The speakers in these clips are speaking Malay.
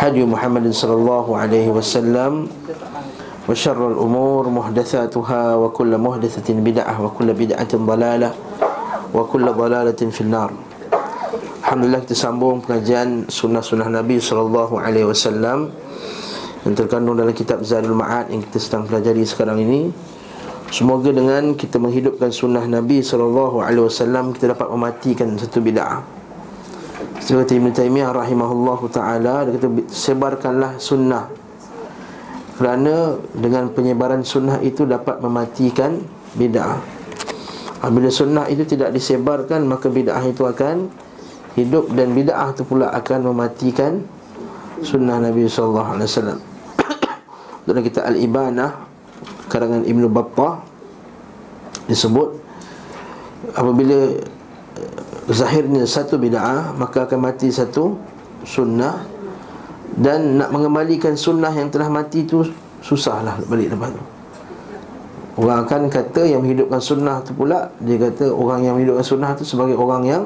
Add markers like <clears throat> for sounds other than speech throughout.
هدي محمد صلى الله عليه وسلم وشر الأمور محدثاتها وكل محدثة بدعة وكل بدعة ضلالة وكل ضلالة في النار Alhamdulillah kita sambung pengajian sunnah-sunnah Nabi SAW Yang terkandung dalam kitab Zadul Ma'ad yang kita sedang pelajari sekarang ini Semoga dengan kita menghidupkan sunnah Nabi SAW Kita dapat mematikan satu bid'ah Seperti Ibn Taymiyah rahimahullahu ta'ala Dia kata sebarkanlah sunnah. Kerana dengan penyebaran sunnah itu dapat mematikan bid'ah. Bila sunnah itu tidak disebarkan Maka bid'ah itu akan hidup Dan bid'ah itu pula akan mematikan Sunnah Nabi SAW <coughs> Dalam kita Al-Ibanah Karangan Ibn Battah Disebut Apabila Zahirnya satu bid'ah Maka akan mati satu Sunnah. Dan nak mengembalikan sunnah yang telah mati itu Susahlah balik lepas tu. Orang akan kata yang menghidupkan sunnah tu pula Dia kata orang yang menghidupkan sunnah tu Sebagai orang yang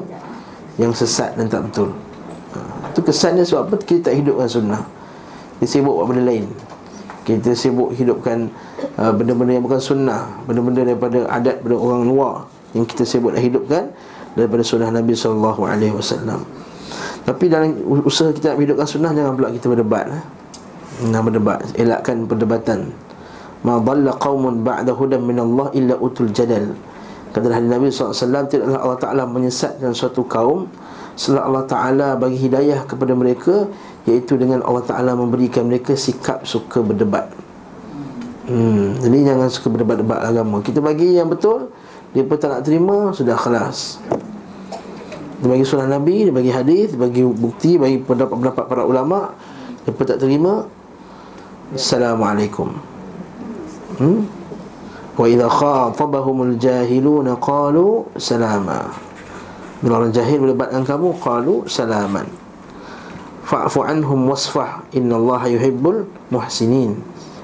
Yang sesat dan tak betul. Ha, kesannya sebab apa? Kita tak hidupkan sunnah. Kita sibuk buat benda lain. Kita sibuk hidupkan uh, Benda-benda yang bukan sunnah Benda-benda daripada adat pada orang luar Yang kita sibuk nak hidupkan Daripada sunnah Nabi SAW Tapi dalam usaha kita nak hidupkan sunnah Jangan pula kita berdebat eh? Nak berdebat Elakkan perdebatan. Ma dhalla qawmun ba'da hudan min Allah illa utul jadal. Kata Nabi SAW Tidaklah Allah Ta'ala menyesatkan suatu kaum Setelah Allah Ta'ala bagi hidayah kepada mereka Iaitu dengan Allah Ta'ala memberikan mereka sikap suka berdebat. Hmm, Jadi jangan suka berdebat-debat agama. Kita bagi yang betul Dia pun tak nak terima Sudah kelas Dia bagi sunnah Nabi Dia bagi hadis Dia bagi bukti Bagi pendapat-pendapat para ulama Dia pun tak terima. Assalamualaikum. Hmm? Wa idha khatabahumul jahiluna qalu salama. Bila orang jahil berdebat dengan kamu Qalu salaman. Fa'fu anhum wasfah. Inna Allah yuhibbul muhsinin.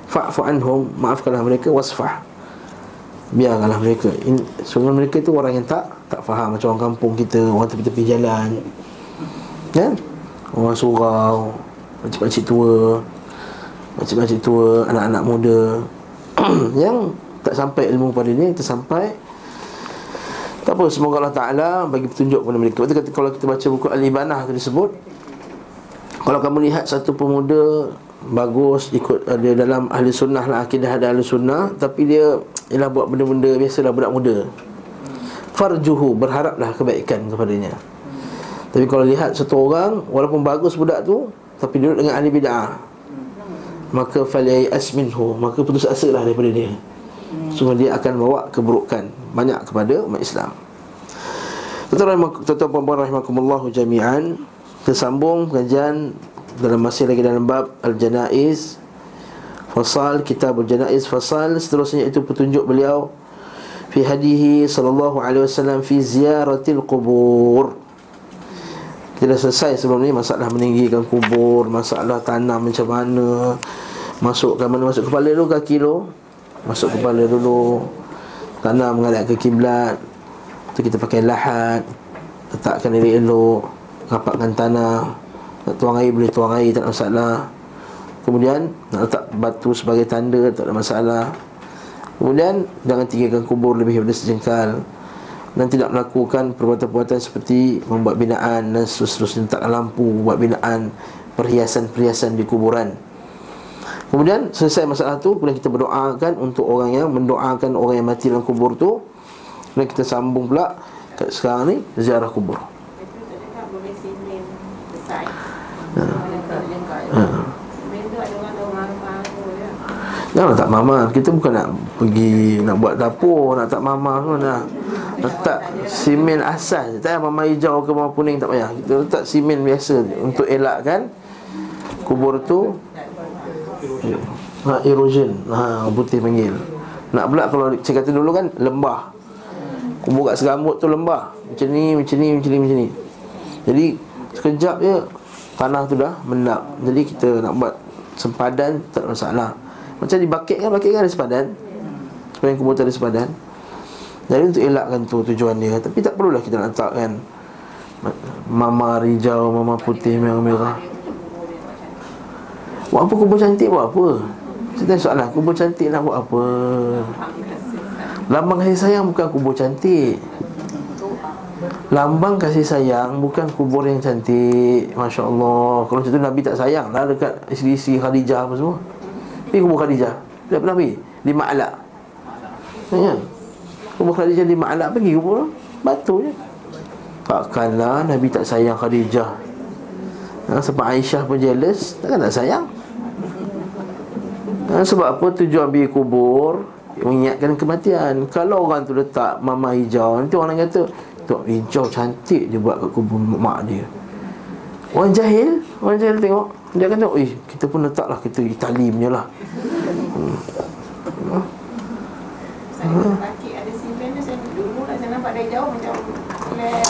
Fa'fu anhum Maafkanlah mereka wasfah Biarkanlah mereka. Sungguh mereka itu orang yang tak Tak faham macam orang kampung kita Orang tepi-tepi jalan. Ya? Orang surau Pakcik-pakcik tua Pakcik-pakcik tua Anak-anak muda. <clears throat> Yang tak sampai ilmu pada ini Kita sampai Tak apa Semoga Allah Ta'ala Bagi petunjuk kepada mereka. Kata kalau kita baca buku Al-Ibanah tu disebut Kalau kamu lihat satu pemuda Bagus Ikut dia dalam ahli sunnah lah Akidah ahli sunnah Tapi dia Ialah buat benda-benda Biasalah budak muda. Farjuhu Berharaplah kebaikan kepadanya. Tapi kalau lihat satu orang Walaupun bagus budak tu Tapi duduk dengan ahli bid'ah Maka faliyai asminhu Maka putus asa lah daripada dia. Sungguh dia akan bawa keburukan Banyak kepada umat Islam. Tuan-tuan puan-puan rahimakumullahu jami'an Kita sambung pengajian Dalam masih lagi dalam bab Al-Janaiz Fasal, kitab Al-Janaiz Fasal, seterusnya itu petunjuk beliau Fi hadihi sallallahu alaihi wasallam Fi ziyaratil kubur Kita selesai sebelum ni Masalah meninggikan kubur Masalah tanam macam mana Masukkan mana masuk kepala dulu kaki dulu Masuk kepala dulu Tanam menghadap ke kiblat Tu kita pakai lahat Letakkan diri elok Rapatkan tanah Nak tuang air boleh tuang air tak masalah Kemudian Nak letak batu sebagai tanda Tak ada masalah. Kemudian Jangan tinggalkan kubur lebih daripada sejengkal. Dan tidak melakukan perbuatan-perbuatan seperti Membuat binaan Dan seterusnya. Letakkan lampu Buat binaan Perhiasan-perhiasan di kuburan. Kemudian selesai masalah tu Kemudian kita berdoakan untuk orang yang Mendoakan orang yang mati dalam kubur tu. Kemudian kita sambung pula Sekarang ni ziarah kubur. Ha. Ha. Jangan tak mama. Kita bukan nak pergi Nak buat dapur Nak tak mama semua nak Letak simen asas Tak payah mama hijau ke mama kuning Tak payah. Kita letak simen biasa Untuk elakkan Kubur tu ha, Erosion ha, Putih panggil. Nak pula kalau saya kata dulu kan Lembah. Kubur kat serambut tu lembah. Macam ni, macam ni, macam ni, macam ni. Jadi sekejap je Tanah tu dah mendap. Jadi kita nak buat sempadan Tak masalah Macam di bakit kan, bakit kan ada sempadan Supaya kubur tu ada sempadan Jadi untuk elakkan tu tujuan dia Tapi tak perlulah kita nak letakkan Mama hijau, mama putih, merah-merah Buat apa kubur cantik buat apa? Saya tanya soalan, kubur cantik nak buat apa? Lambang kasih sayang bukan kubur cantik. Lambang kasih sayang bukan kubur yang cantik. Masya Allah. Kalau macam tu Nabi tak sayang lah dekat isteri-isteri Khadijah apa semua Pergi kubur Khadijah. Dia pernah pergi? Di Ma'alak Ya. Kubur Khadijah di Ma'alak pergi kubur Batu je. Takkanlah Nabi tak sayang Khadijah. Ha, Sebab Aisyah pun jealous Takkan tak sayang? Ha, Sebab apa? Tujuan pergi kubur Mengingatkan kematian. Kalau orang tu letak mama hijau Nanti orang kata Tok hijau cantik dia buat kat kubur mak dia. Orang jahil? Orang jahil tengok Dia kata Eh kita pun letaklah Kita Itali punya lah. Hmm.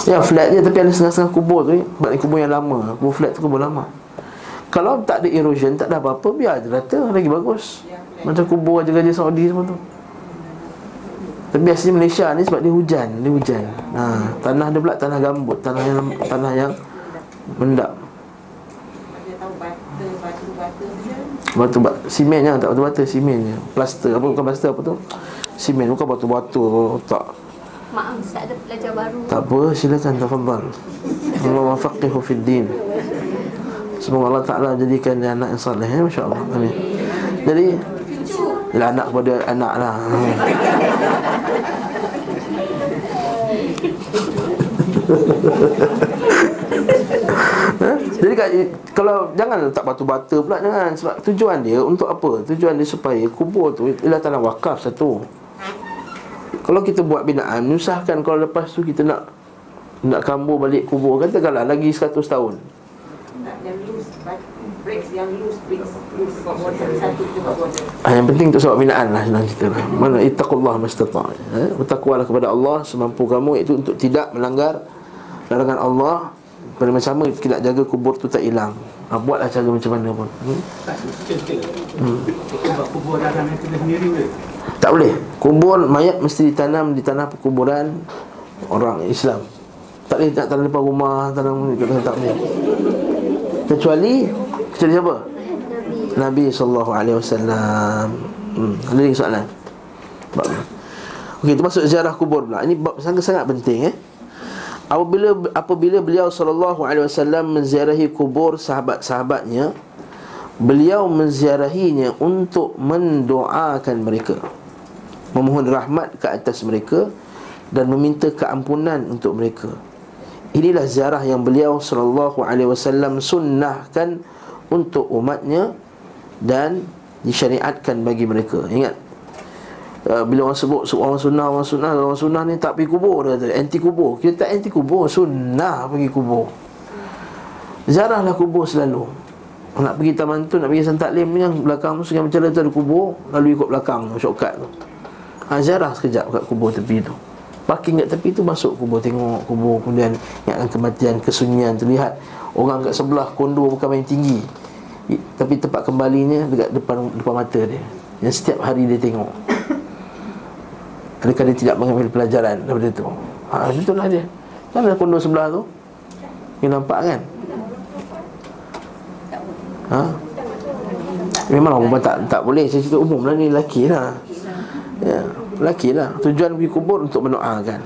Ya flat. Dia tapi ada setengah-setengah kubur tu Sebab ni kubur yang lama Kubur flat tu kubur lama. Kalau tak ada erosion Tak ada apa-apa Biar je rata Lagi bagus. Macam kubur Raja-Raja Saudi semua tu. Tapi biasanya Malaysia ni Sebab dia hujan Dia hujan. Ha, Tanah dia pula Tanah gambut Tanah yang Tanah yang Mendap Batu batu Simen je Tak batu batu Simen je Plaster Apa bukan plaster apa tu Simen bukan batu-batu Tak Maaf, Ustaz ada pelajar baru. Tak apa, silakan tafadhal. Allah wafaqihu fid din. Semoga Allah Taala jadikan dia anak yang soleh ya, masya-Allah. Amin. Jadi Yalah anak kepada anak lah <laughs> Ha? Jadi kat, kalau jangan letak batu bata pula jangan sebab tujuan dia untuk apa? Tujuan dia supaya kubur tu ialah tanah wakaf satu. Kalau kita buat binaan Menyusahkan kalau lepas tu kita nak Nak kambur balik kubur Katakanlah lagi 100 tahun Ah, yang penting untuk sebab binaan lah senang cerita lah. Mana ittaqullah mastata' eh? Bertakwalah kepada Allah semampu kamu Itu untuk tidak melanggar Larangan Allah Pada masa sama kita nak jaga kubur tu tak hilang ha, Buatlah cara macam mana pun hmm? Hmm. Dalam sendiri boleh? Tak boleh Kubur mayat mesti ditanam di tanah perkuburan Orang Islam Tak boleh nak tanam depan rumah Tanam kat tak boleh Kecuali Kecuali siapa? Nabi SAW hmm. Ada lagi soalan? Okey, itu masuk ziarah kubur pula Ini sangat-sangat penting eh Apabila apabila beliau sallallahu alaihi wasallam menziarahi kubur sahabat-sahabatnya beliau menziarahinya untuk mendoakan mereka memohon rahmat ke atas mereka dan meminta keampunan untuk mereka. Inilah ziarah yang beliau sallallahu alaihi wasallam sunnahkan untuk umatnya dan disyariatkan bagi mereka. Ingat uh, bila orang sebut orang sunnah orang sunnah orang sunnah ni tak pergi kubur dia kata anti kubur. Kita tak anti kubur, sunnah pergi kubur. Ziarahlah kubur selalu. Nak pergi taman tu, nak pergi santaklim ni yang belakang tu Sungai Mencela tu ada kubur Lalu ikut belakang tu, shortcut tu. Ajarah sekejap kat kubur tepi tu. Parking kat tepi tu masuk kubur Tengok kubur kemudian Ingatkan kematian, kesunyian. Terlihat orang kat sebelah kondo bukan main tinggi. Tapi tempat kembalinya dekat depan depan mata dia. Yang setiap hari dia tengok Adakah dia tidak mengambil pelajaran daripada tu Ha, itulah dia. Kan ada kondo sebelah tu? Dia nampak kan? Ha? Memang orang tak, tak boleh. Saya cerita umum lah ni lelaki lah. Ya, Lelaki lah. Tujuan pergi kubur untuk mendoakan.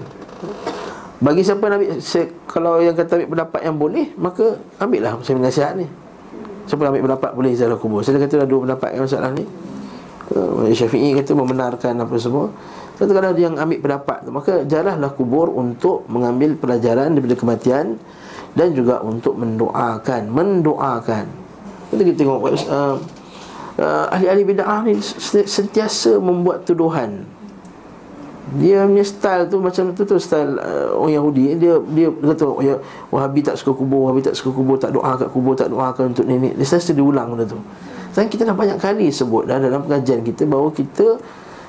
Bagi siapa Nabi saya, Kalau yang kata ambil pendapat yang boleh Maka ambil lah saya nasihat ni. Siapa ambil pendapat boleh ziarah kubur. Saya kata ada dua pendapat yang masalah ni. Uh, Syafi'i kata membenarkan apa semua Kata kalau dia yang ambil pendapat Maka jarahlah kubur untuk mengambil pelajaran daripada kematian Dan juga untuk mendoakan Mendoakan kita, tengok uh, uh, ahli-ahli bid'ah ni sentiasa membuat tuduhan. Dia punya style tu macam tu tu style uh, orang Yahudi dia dia kata oh, ya Wahabi tak suka kubur, Wahabi tak suka kubur, tak doa kat kubur, tak doakan untuk nenek. Dia sentiasa diulang benda tu. Dan kita dah banyak kali sebut dah dalam pengajian kita bahawa kita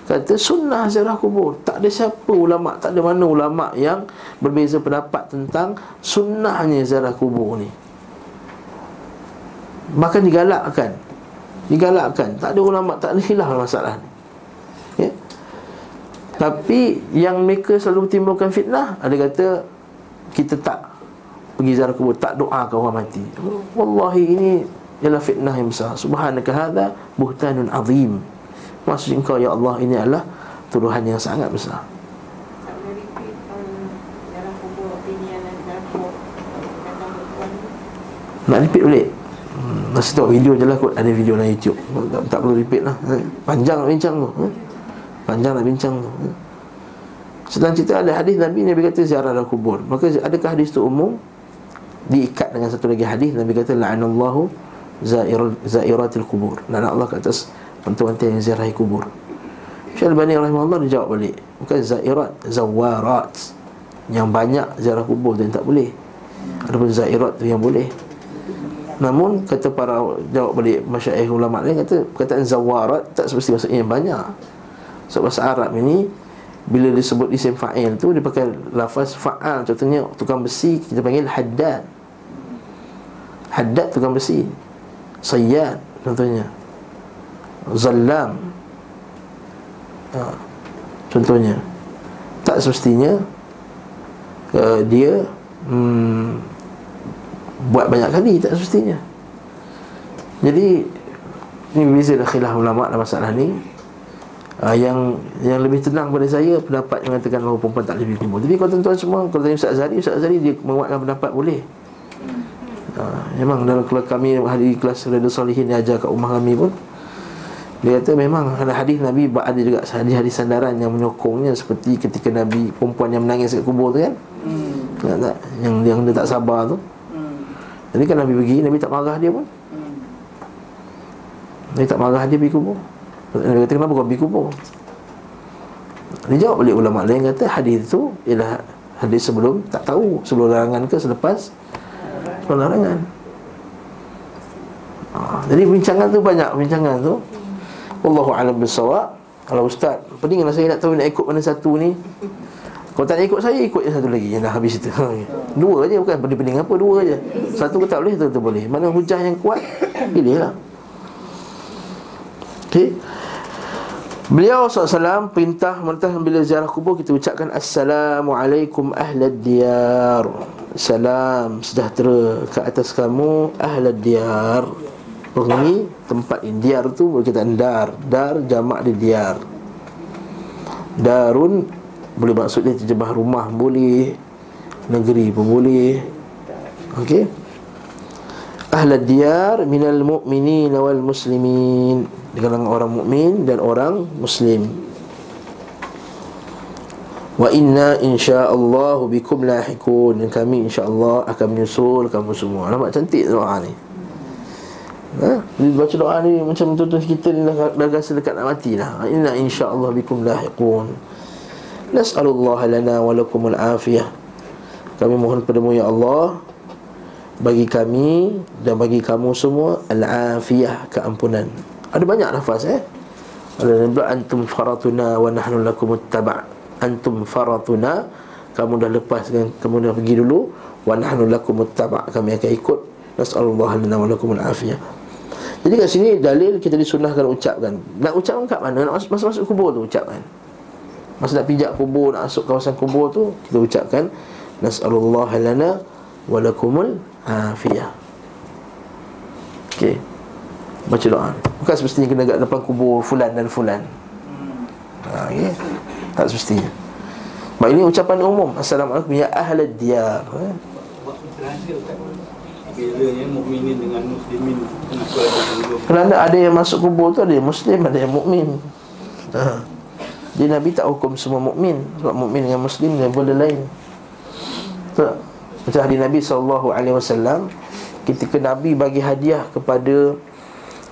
kata sunnah ziarah kubur. Tak ada siapa ulama, tak ada mana ulama yang berbeza pendapat tentang sunnahnya ziarah kubur ni. Bahkan digalakkan. Digalakkan. Tak ada ulama, tak ada khilaf masalah ni. Ya? Tapi yang mereka selalu timbulkan fitnah ada kata kita tak pergi ziarah kubur, tak doa ke orang mati. Wallahi ini ialah fitnah yang besar. Subhanaka hadza buhtanun azim. Maksud engkau ya Allah ini adalah tuduhan yang sangat besar. Um, ni. Nak repeat boleh? Hmm, masa tengok video je lah kot Ada video dalam YouTube Tak, tak perlu repeat lah Ha? Panjang nak bincang tu ha? Panjang nak bincang tu ha? Sedang cerita ada hadis Nabi Nabi kata ziarah dalam kubur Maka adakah hadis tu umum Diikat dengan satu lagi hadis Nabi kata La'anallahu zair, zairatil kubur La'anat Allah ke atas Pentu-pentu yang ziarahi kubur Syekh Al-Bani rahimahullah dia jawab balik Bukan zairat, zawarat Yang banyak ziarah kubur tu yang tak boleh Adapun zairat tu yang boleh Namun kata para jawab balik masyaikh ulama lain kata perkataan zawarat tak semesti maksudnya yang banyak. Sebab bahasa Arab ini bila disebut isim fa'il tu dia pakai lafaz fa'al contohnya tukang besi kita panggil haddad. Haddad tukang besi. Sayyad contohnya. Zallam. Ha, contohnya. Tak semestinya uh, dia hmm, buat banyak kali tak semestinya. Jadi ini beza dah khilaf ulama dalam masalah ni. Uh, yang yang lebih tenang pada saya pendapat yang mengatakan bahawa perempuan tak pergi kubur tapi kalau tuan-tuan semua kalau tanya Ustaz Azhari Ustaz Azhari dia menguatkan pendapat boleh. Uh, memang dalam kelas kami hari kelas Reda Solihin dia ajar kat rumah kami pun dia kata memang ada hadis Nabi ada juga hadis-hadis sandaran yang menyokongnya seperti ketika Nabi perempuan yang menangis kat kubur tu kan? Hmm. tak, tak, yang yang dia tak sabar tu. Jadi kan Nabi pergi, Nabi tak marah dia pun. Nabi tak marah dia pergi kubur. Nabi kata kenapa kau pergi kubur? Dia jawab balik ulama lain kata hadis itu ialah hadis sebelum tak tahu sebelum larangan ke selepas sebelum larangan ha, jadi bincangan tu banyak bincangan tu Wallahu a'lam bisawab kalau ustaz pening lah saya nak tahu nak ikut mana satu ni? Kalau tak ikut saya, ikut yang satu lagi. Yang dah habis itu. <laughs> Dua je bukan. Pening-pening apa, dua je. Satu ke tak boleh, satu boleh. Mana hujah yang kuat, pilihlah. Okay Beliau SAW perintah Merintah bila ziarah kubur. Kita ucapkan Assalamualaikum ahlad diyar. Salam sejahtera ke atas kamu Ahlad diyar Penghuni tempat ini Diyar tu berkaitan dar. Dar jamak di diyar Darun boleh maksud dia terjemah rumah boleh Negeri pun boleh. Okey? Ahlad diyar minal mu'minin wal muslimin. Di kalangan orang mukmin dan orang muslim. Wa inna insya'allahu bikum lahikun Dan kami insya'allah akan menyusul kamu semua. Nampak cantik doa ni Ha? Dia baca doa ni macam tuan-tuan kita ni dah, dah rasa dekat nak mati lah Inna insya'allah bikum lahikun Nas'alullah lana wa lakumul afiyah. Kami mohon padamu ya Allah Bagi kami dan bagi kamu semua Al-afiyah, keampunan. Ada banyak nafas eh? Yang Antum faratuna wa nahnu lakumut taba' Antum faratuna Kamu dah lepas kan Kamu dah pergi dulu. Wa nahnu lakumut taba' Kami akan ikut. Nas'alullah lana wa lakumul afiyah jadi kat sini dalil kita disunahkan ucapkan. Nak ucapkan kat mana? Nak masuk-masuk kubur tu ucapkan. Masa nak pijak kubur, nak masuk kawasan kubur tu Kita ucapkan Nas'alullah lana walakumul afiyah. Okey. Baca doa. Bukan semestinya kena dekat depan kubur fulan dan fulan. Ha, okay? Tak semestinya. Mak ini ucapan umum. Assalamualaikum. Ya ahlad diyar. Eh? Kerana ada yang masuk kubur tu ada yang muslim, ada yang mukmin. Ha. Jadi Nabi tak hukum semua mukmin. Sebab mukmin dengan Muslim dan boleh lain. Tak? Macam hari Nabi SAW Ketika Nabi bagi hadiah kepada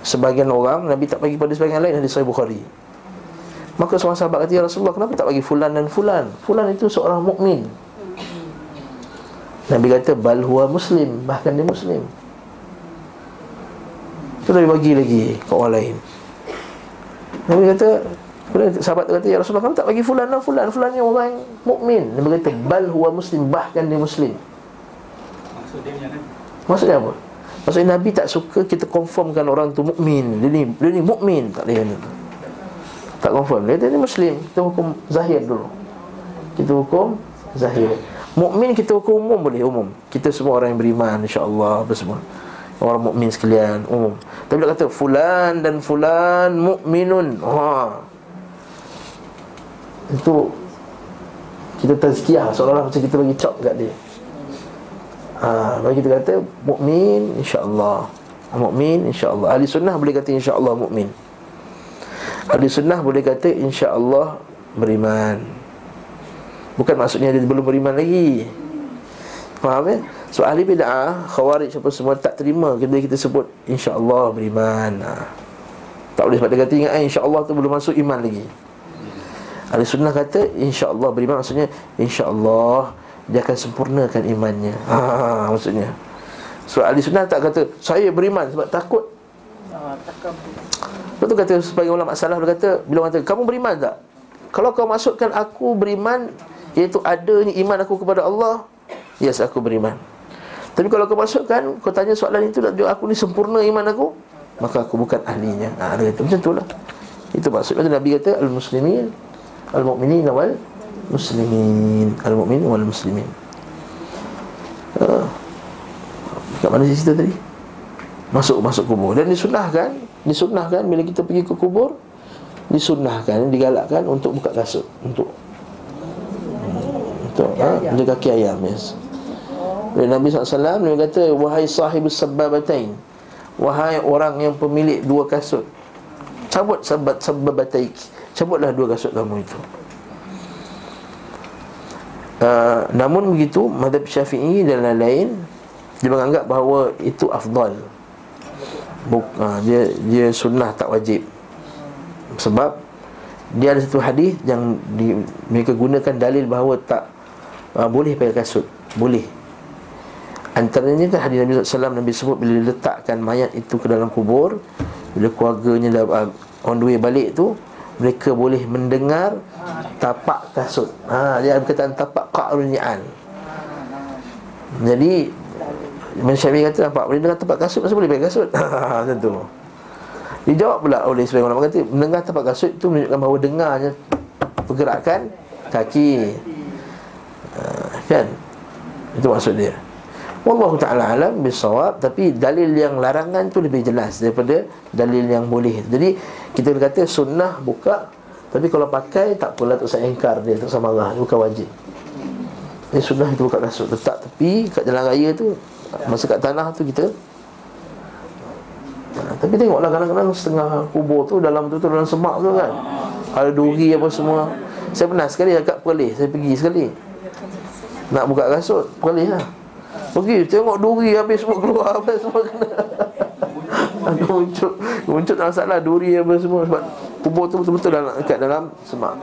Sebagian orang Nabi tak bagi pada sebagian lain. Hadis Sahih Bukhari. Maka seorang sahabat kata Ya Rasulullah kenapa tak bagi fulan dan fulan? Fulan itu seorang mukmin. Nabi kata Bal huwa muslim Bahkan dia muslim Tu Nabi bagi lagi Kat orang lain Nabi kata sahabat kata Ya Rasulullah kamu tak bagi fulan lah Fulan Fulan ni orang mukmin. Nabi kata Bal huwa muslim Bahkan dia muslim Maksud dia Maksudnya apa? Maksudnya Nabi tak suka kita confirmkan orang tu mukmin. Dia ni dia ni mukmin tak dia ni. Tak confirm. Dia, dia ni muslim. Kita hukum zahir dulu. Kita hukum zahir. Mukmin kita hukum umum boleh umum. Kita semua orang yang beriman insya-Allah apa semua. Orang mukmin sekalian umum. Tapi dia kata fulan dan fulan mukminun. Ha. Itu kita tazkiyah seolah-olah macam kita bagi cop kat dia. Ha, bagi kita kata mukmin insya-Allah. Mukmin insya-Allah. Ahli sunnah boleh kata insya-Allah mukmin. Ahli sunnah boleh kata insya-Allah beriman. Bukan maksudnya dia belum beriman lagi. Faham ya? So ahli bid'ah, khawarij apa semua tak terima bila kita sebut insya-Allah beriman. Ha. Tak boleh sebab dia kata ingat eh, insya-Allah tu belum masuk iman lagi. Ahli sunnah kata insya-Allah beriman maksudnya insya-Allah dia akan sempurnakan imannya. <laughs> Ha, maksudnya. So ahli sunnah tak kata saya beriman sebab takut. Lepas tu kata sebagai ulama salah dia kata bila orang kata kamu beriman tak? Kalau kau masukkan aku beriman iaitu adanya iman aku kepada Allah, yes aku beriman. Tapi kalau kau masukkan kau tanya soalan itu aku ni sempurna iman aku, maka aku bukan ahlinya. Ha, dia kata macam itulah. Itu maksudnya Nabi kata al-muslimin al-mu'minin wal muslimin al-mu'min wal muslimin uh, kat mana cerita tadi masuk masuk kubur dan disunahkan disunahkan bila kita pergi ke kubur disunahkan digalakkan untuk buka kasut untuk untuk ha, menjaga kaki ayam yes. Dan Nabi SAW Nabi kata Wahai sahibus sababatain Wahai orang yang pemilik dua kasut. Cabut sabat sababataik Cabutlah dua kasut kamu itu. Uh, namun begitu madhab syafi'i dan lain-lain dia menganggap bahawa itu afdal. Buk, uh, dia dia sunnah tak wajib. Sebab dia ada satu hadis yang di, mereka gunakan dalil bahawa tak uh, boleh pakai kasut boleh antaranya kan hadis Nabi SAW Nabi sebut bila letakkan mayat itu ke dalam kubur bila keluarganya uh, on the way balik tu mereka boleh mendengar tapak kasut. Ha dia berkaitan tapak qa'rul ni'al. Jadi Imam Syafi'i kata nampak boleh dengar tapak kasut masa boleh pakai kasut. <laughs> Ha macam tu. Dijawab pula oleh sebagian ulama kata mendengar tapak kasut itu menunjukkan bahawa dengarnya pergerakan kaki. Kan? Itu maksud dia. Wallahu ta'ala alam bisawab Tapi dalil yang larangan tu lebih jelas Daripada dalil yang boleh. Jadi kita kata sunnah buka Tapi kalau pakai tak apalah tak usah engkar dia Tak usah marah, bukan wajib. Ini sunnah kita buka kasut. Letak tepi kat jalan raya tu Masa kat tanah tu kita. Ha, Tapi tengoklah kadang-kadang setengah kubur tu Dalam tu tu dalam semak tu kan. Ada duri apa semua. Saya pernah sekali agak perlih Saya pergi sekali Nak buka kasut Perlih lah. Pergi tengok duri habis semua keluar <laughs> apa semua kena. Ada muncul muncul tak masalah duri apa semua. Sebab kubur tu betul-betul dalam dekat dalam semak.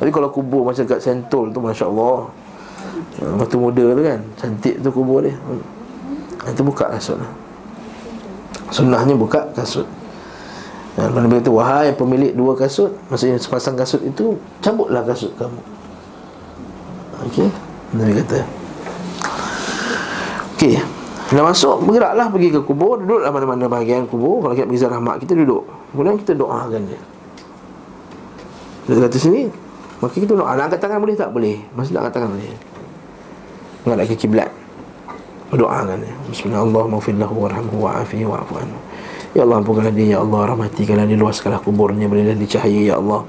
Tapi kalau kubur macam kat Sentul tu masya-Allah. Batu muda tu kan Cantik tu kubur dia. Itu buka kasut lah. Sunnahnya buka kasut. Dan Nabi kata Wahai pemilik dua kasut Maksudnya sepasang kasut itu Cabutlah kasut kamu. Okey Nabi kata Okey. Dah masuk, bergeraklah pergi ke kubur, duduklah mana-mana bahagian kubur. Kalau kita pergi ziarah mak kita duduk. Kemudian kita doakan dia. Dia kata sini, maka kita doa. Nak angkat tangan boleh tak? Boleh. Masih nak angkat tangan boleh. Mengadap ke kiblat. Berdoakan dia. Bismillahirrahmanirrahim. Warhamhu wa'afihi wa'afu anhu. Ya Allah ampunkanlah dia Ya Allah rahmatikanlah dia Luaskanlah kuburnya Berilah dia cahaya Ya Allah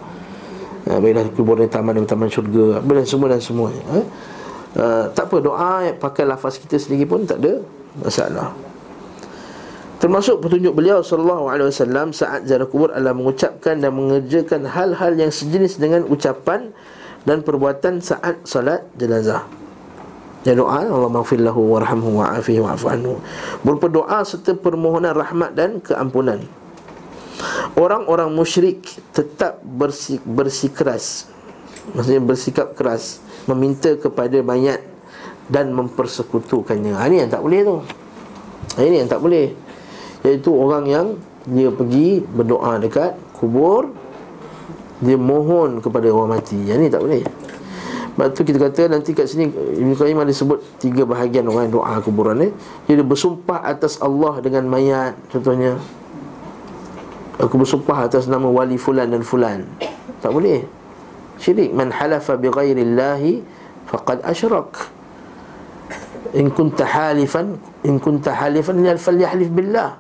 uh, Berilah kuburnya taman taman syurga Berilah semua dan semua uh, uh, Tak apa doa Pakai lafaz kita sendiri pun Tak ada masalah Termasuk petunjuk beliau sallallahu alaihi wasallam saat ziarah kubur adalah mengucapkan dan mengerjakan hal-hal yang sejenis dengan ucapan dan perbuatan saat salat jenazah. Ya doa Allah maghfir lahu warhamhu wa'afihi wa'fu anhu. Berupa doa serta permohonan rahmat dan keampunan. Orang-orang musyrik tetap bersik, bersikeras Maksudnya bersikap keras Meminta kepada mayat Dan mempersekutukannya. Ha, Ini yang tak boleh tu. Ha, Ini yang tak boleh. Iaitu orang yang Dia pergi berdoa dekat kubur Dia mohon kepada orang mati. Yang ni tak boleh. Sebab tu kita kata nanti kat sini Ibn Qayyim ada sebut tiga bahagian orang doa kuburan ni. Dia bersumpah atas Allah dengan mayat Contohnya. Aku bersumpah atas nama wali fulan dan fulan. Tak boleh Syirik Man halafa bi ghairillahi Faqad asyrak. In kunta halifan In kunta halifan Falyahlif billah.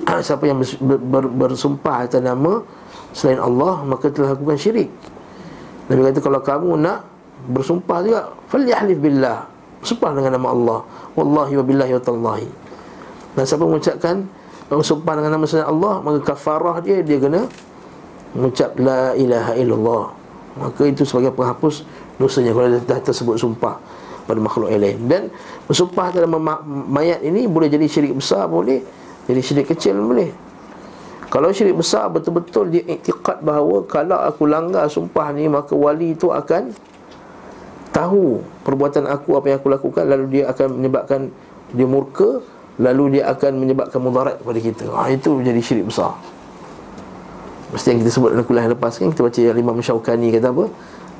<clears throat> Siapa yang ber, ber, bersumpah atas nama Selain Allah Maka telah lakukan syirik. Nabi kata kalau kamu nak Bersumpah juga Falyahlif billah. Bersumpah dengan nama Allah. Wallahi wa billahi wa tallahi. Dan siapa mengucapkan Bersumpah dengan nama selain Allah Maka kafarah dia Dia kena Mengucap La ilaha illallah Maka itu sebagai penghapus Dosanya Kalau dah, dah tersebut sumpah Pada makhluk yang lain. Dan Bersumpah dalam mayat ini Boleh jadi syirik besar Boleh Jadi syirik kecil boleh. Kalau syirik besar Betul-betul dia iktiqat bahawa Kalau aku langgar sumpah ni Maka wali itu akan Tahu Perbuatan aku Apa yang aku lakukan Lalu dia akan menyebabkan Dia murka Lalu dia akan menyebabkan mudarat kepada kita. Ha, Itu menjadi syirik besar Mesti yang kita sebut dalam kuliah lepas kan Kita baca yang Imam Syaukani kata apa?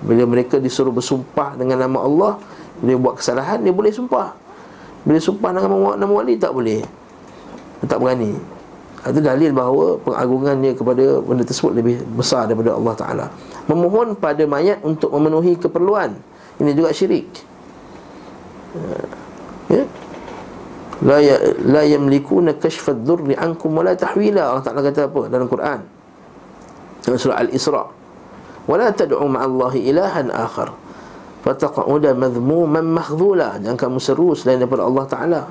Bila mereka disuruh bersumpah dengan nama Allah Bila buat kesalahan Dia boleh sumpah. Bila sumpah dengan nama, nama wali tak boleh. Tak berani. Itu dalil bahawa pengagungannya kepada benda tersebut lebih besar daripada Allah Ta'ala. Memohon pada mayat untuk memenuhi keperluan. Ini juga syirik. Ya. La ya, la yamlikuna kashfa ad-durri ankum wala tahwila. Allah Taala kata apa dalam Quran dalam surah Al-Isra. Wala tad'u ma'allahi ilahan akhar. Fataqauda madhmuman makhdhula jangan kamu seru selain daripada Allah Taala.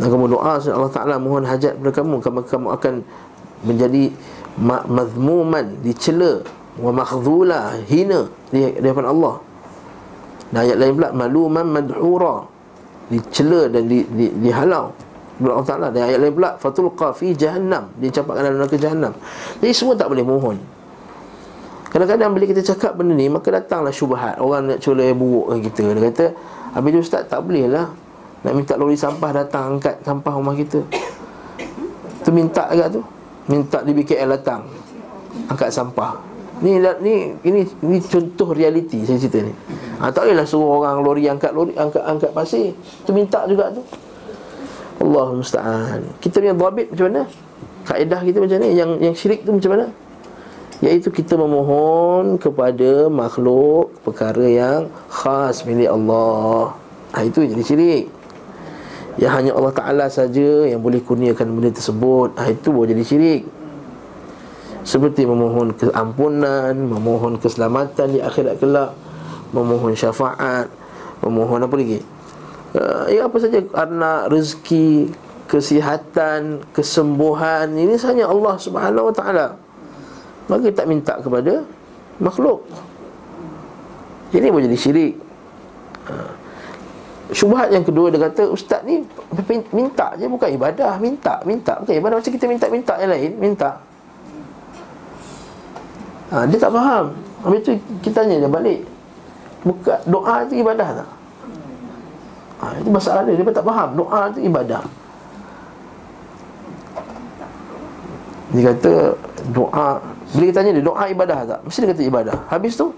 Dan kamu doa Allah Taala mohon hajat kepada kamu. Kamu kamu akan menjadi madhmuman dicela. Wa makhdhula hina di hadapan Allah. Dan ayat lain pula maluman madhura. Dicela dan di, di, dihalau. oleh Allah Taala dan ayat lain pula fatulqa fi jahannam. Dicampakkan dalam neraka jahannam. Jadi semua tak boleh mohon. Kadang-kadang bila kita cakap benda ni maka datanglah syubhat. Orang nak cula buruk kita. Dia kata habis tu ustaz tak boleh lah. Nak minta lori sampah datang angkat sampah rumah kita. Tu minta agak tu? Minta di BKL datang angkat sampah. Ni ni ini ini contoh realiti saya cerita ni. Ha, tak bolehlah suruh orang lori angkat lori angkat angkat pasir. Tu minta juga tu. Allah musta'an. Kita punya dhabit macam mana? Kaedah kita macam mana? Yang yang syirik tu macam mana? Iaitu kita memohon kepada makhluk perkara yang khas milik Allah. Ha, itu jadi syirik. Yang hanya Allah Ta'ala saja yang boleh kurniakan benda tersebut. Ha, itu boleh jadi syirik seperti memohon keampunan, memohon keselamatan di akhirat kelak, memohon syafaat, memohon apa lagi? Uh, ya apa saja karena rezeki, kesihatan, kesembuhan ini hanya Allah Subhanahu Wa Taala. Maka tak minta kepada makhluk. Ini boleh jadi syirik. Uh, syubhat yang kedua dia kata ustaz ni minta je bukan ibadah, minta, minta bukan ibadah macam kita minta-minta yang lain, minta ha, Dia tak faham Habis tu kita tanya dia balik Buka, Doa itu ibadah tak? Ha, itu masalah dia, dia tak faham. Doa itu ibadah. Dia kata doa Bila kita tanya dia doa ibadah tak? Mesti dia kata ibadah. Habis tu?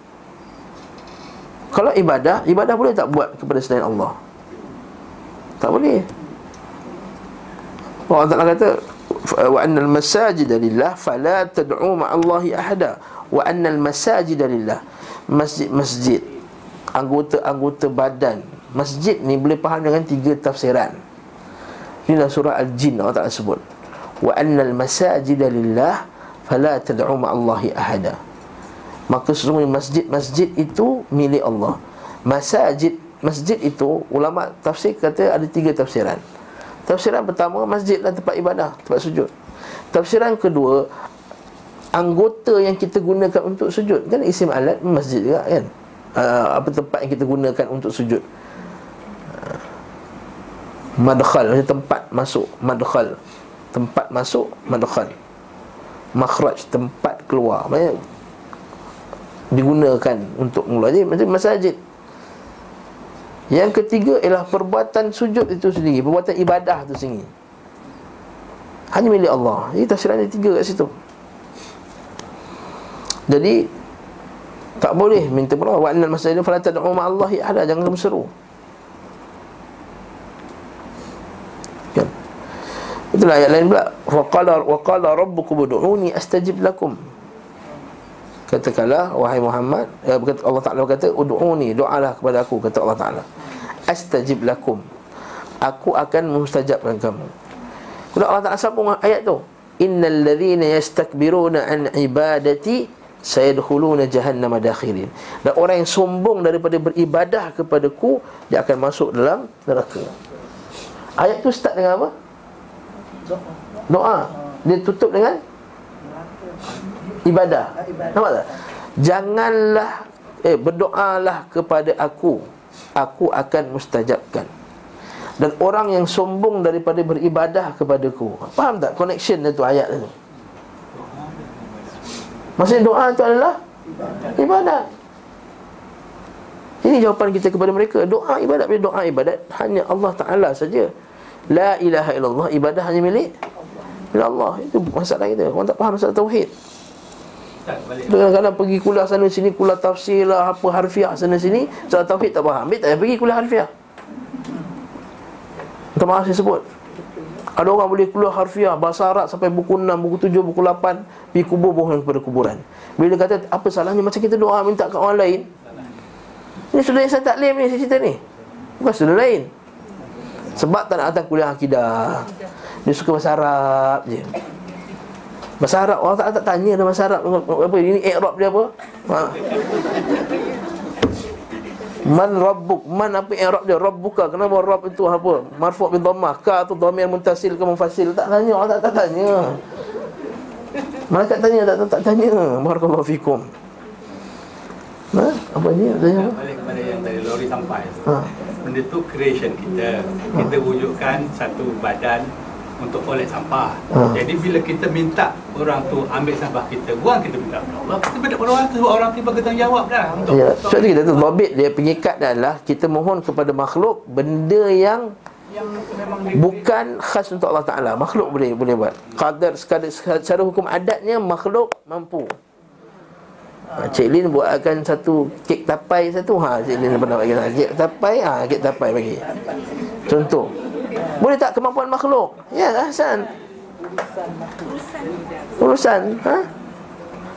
Kalau ibadah, ibadah boleh tak buat kepada selain Allah? Tak boleh. Allah Ta'ala kata wa annal masajid lillah fala tad'u ma'allahi ahada. Wa annal masajid lillah masjid-masjid anggota-anggota badan masjid ni boleh faham dengan tiga tafsiran. Inilah surah al-jin Allah Taala sebut. Wa annal masajid lillah fala tad'u ma'allahi ahada. Maka sesungguhnya masjid-masjid itu milik Allah. Masajid masjid itu ulama tafsir kata ada tiga tafsiran. Tafsiran pertama masjidlah tempat ibadah tempat sujud. Tafsiran kedua anggota yang kita gunakan untuk sujud. Kan isim alat masjid juga kan. Uh, apa tempat yang kita gunakan untuk sujud madkhal macam tempat masuk. Madkhal. Tempat masuk madkhal. Makhraj tempat keluar. Maksudnya digunakan untuk mengeluar jadi macam masjid. Yang ketiga ialah perbuatan sujud itu sendiri. Perbuatan ibadah itu sendiri. Hanya milik Allah. Jadi tafsiran ada tiga kat situ. Jadi Tak boleh minta penolong Wa annal masjid fala tad'u ma'allahi ahada. Jangan kamu seru kan? Itulah ayat lain pula. Waqala waqala rabbukum ud'uni astajib lakum. Katakanlah wahai Muhammad eh, Allah Taala kata ud'uni doalah kepada aku kata Allah Taala. Astajib lakum. Aku akan mustajabkan kamu. Kalau Allah Taala sambung ayat tu innal ladzina yastakbiruna an ibadati sayadkhuluna jahannama dakhirin dan orang yang sombong daripada beribadah kepadaku dia akan masuk dalam neraka ayat tu start dengan apa doa dia tutup dengan ibadah. Nampak tak? Janganlah eh berdoalah kepada aku. Aku akan mustajabkan. Dan orang yang sombong daripada beribadah kepadaku. Faham tak connection itu ayat itu? Maksudnya doa itu adalah ibadat. Ini jawapan kita kepada mereka. Doa ibadat bila doa ibadat hanya Allah Taala saja. La ilaha illallah ibadah hanya milik Allah. Itu masalah kita. Orang tak faham masalah tauhid. Kadang-kadang pergi kuliah sana sini Kuliah tafsir lah Apa harfiah sana sini Soal tauhid tak faham Ambil tak pergi kuliah harfiah Minta maaf saya sebut Ada orang boleh kuliah harfiah Bahasa Arab sampai buku 6, buku 7, buku 8 Pergi kubur bohong kepada kuburan Bila kata apa salahnya Macam kita doa minta ke orang lain Ini sudah yang saya taklim ni cerita ni Bukan sudah lain Sebab tak nak datang kuliah akidah Dia suka bahasa Arab je Bahasa Arab orang tak, tak tanya dah bahasa Arab apa ini i'rab dia apa? Ha. Man rabbuk man apa i'rab dia rabbuka kenapa rabb itu apa? Marfu' bi dhammah ka tu dhamir muntasil ke munfasil tak tanya orang tak, tak tanya. Malaikat tanya tak tak tanya. Barakallahu fikum. Ha? Apa ni? Tanya. Balik kepada yang tadi lori sampai. Ha. Benda tu creation kita. Kita wujudkan satu badan untuk oleh sampah. Ha. Jadi bila kita minta orang tu ambil sampah kita, buang kita minta Allah. Kita minta orang tu, orang tiba bertanggungjawab dah untuk. Ya. So kita tu lobit dia pengikat adalah kita mohon kepada makhluk benda yang bukan khas untuk Allah Taala. Makhluk boleh boleh buat. Qadar sekadar secara hukum adatnya makhluk mampu. Ha, Cik Lin buatkan satu kek tapai satu ha Cik Lin pernah bagi kek tapai ha kek tapai bagi. Contoh. Boleh tak kemampuan makhluk? Ya, Hasan. Urusan, ha?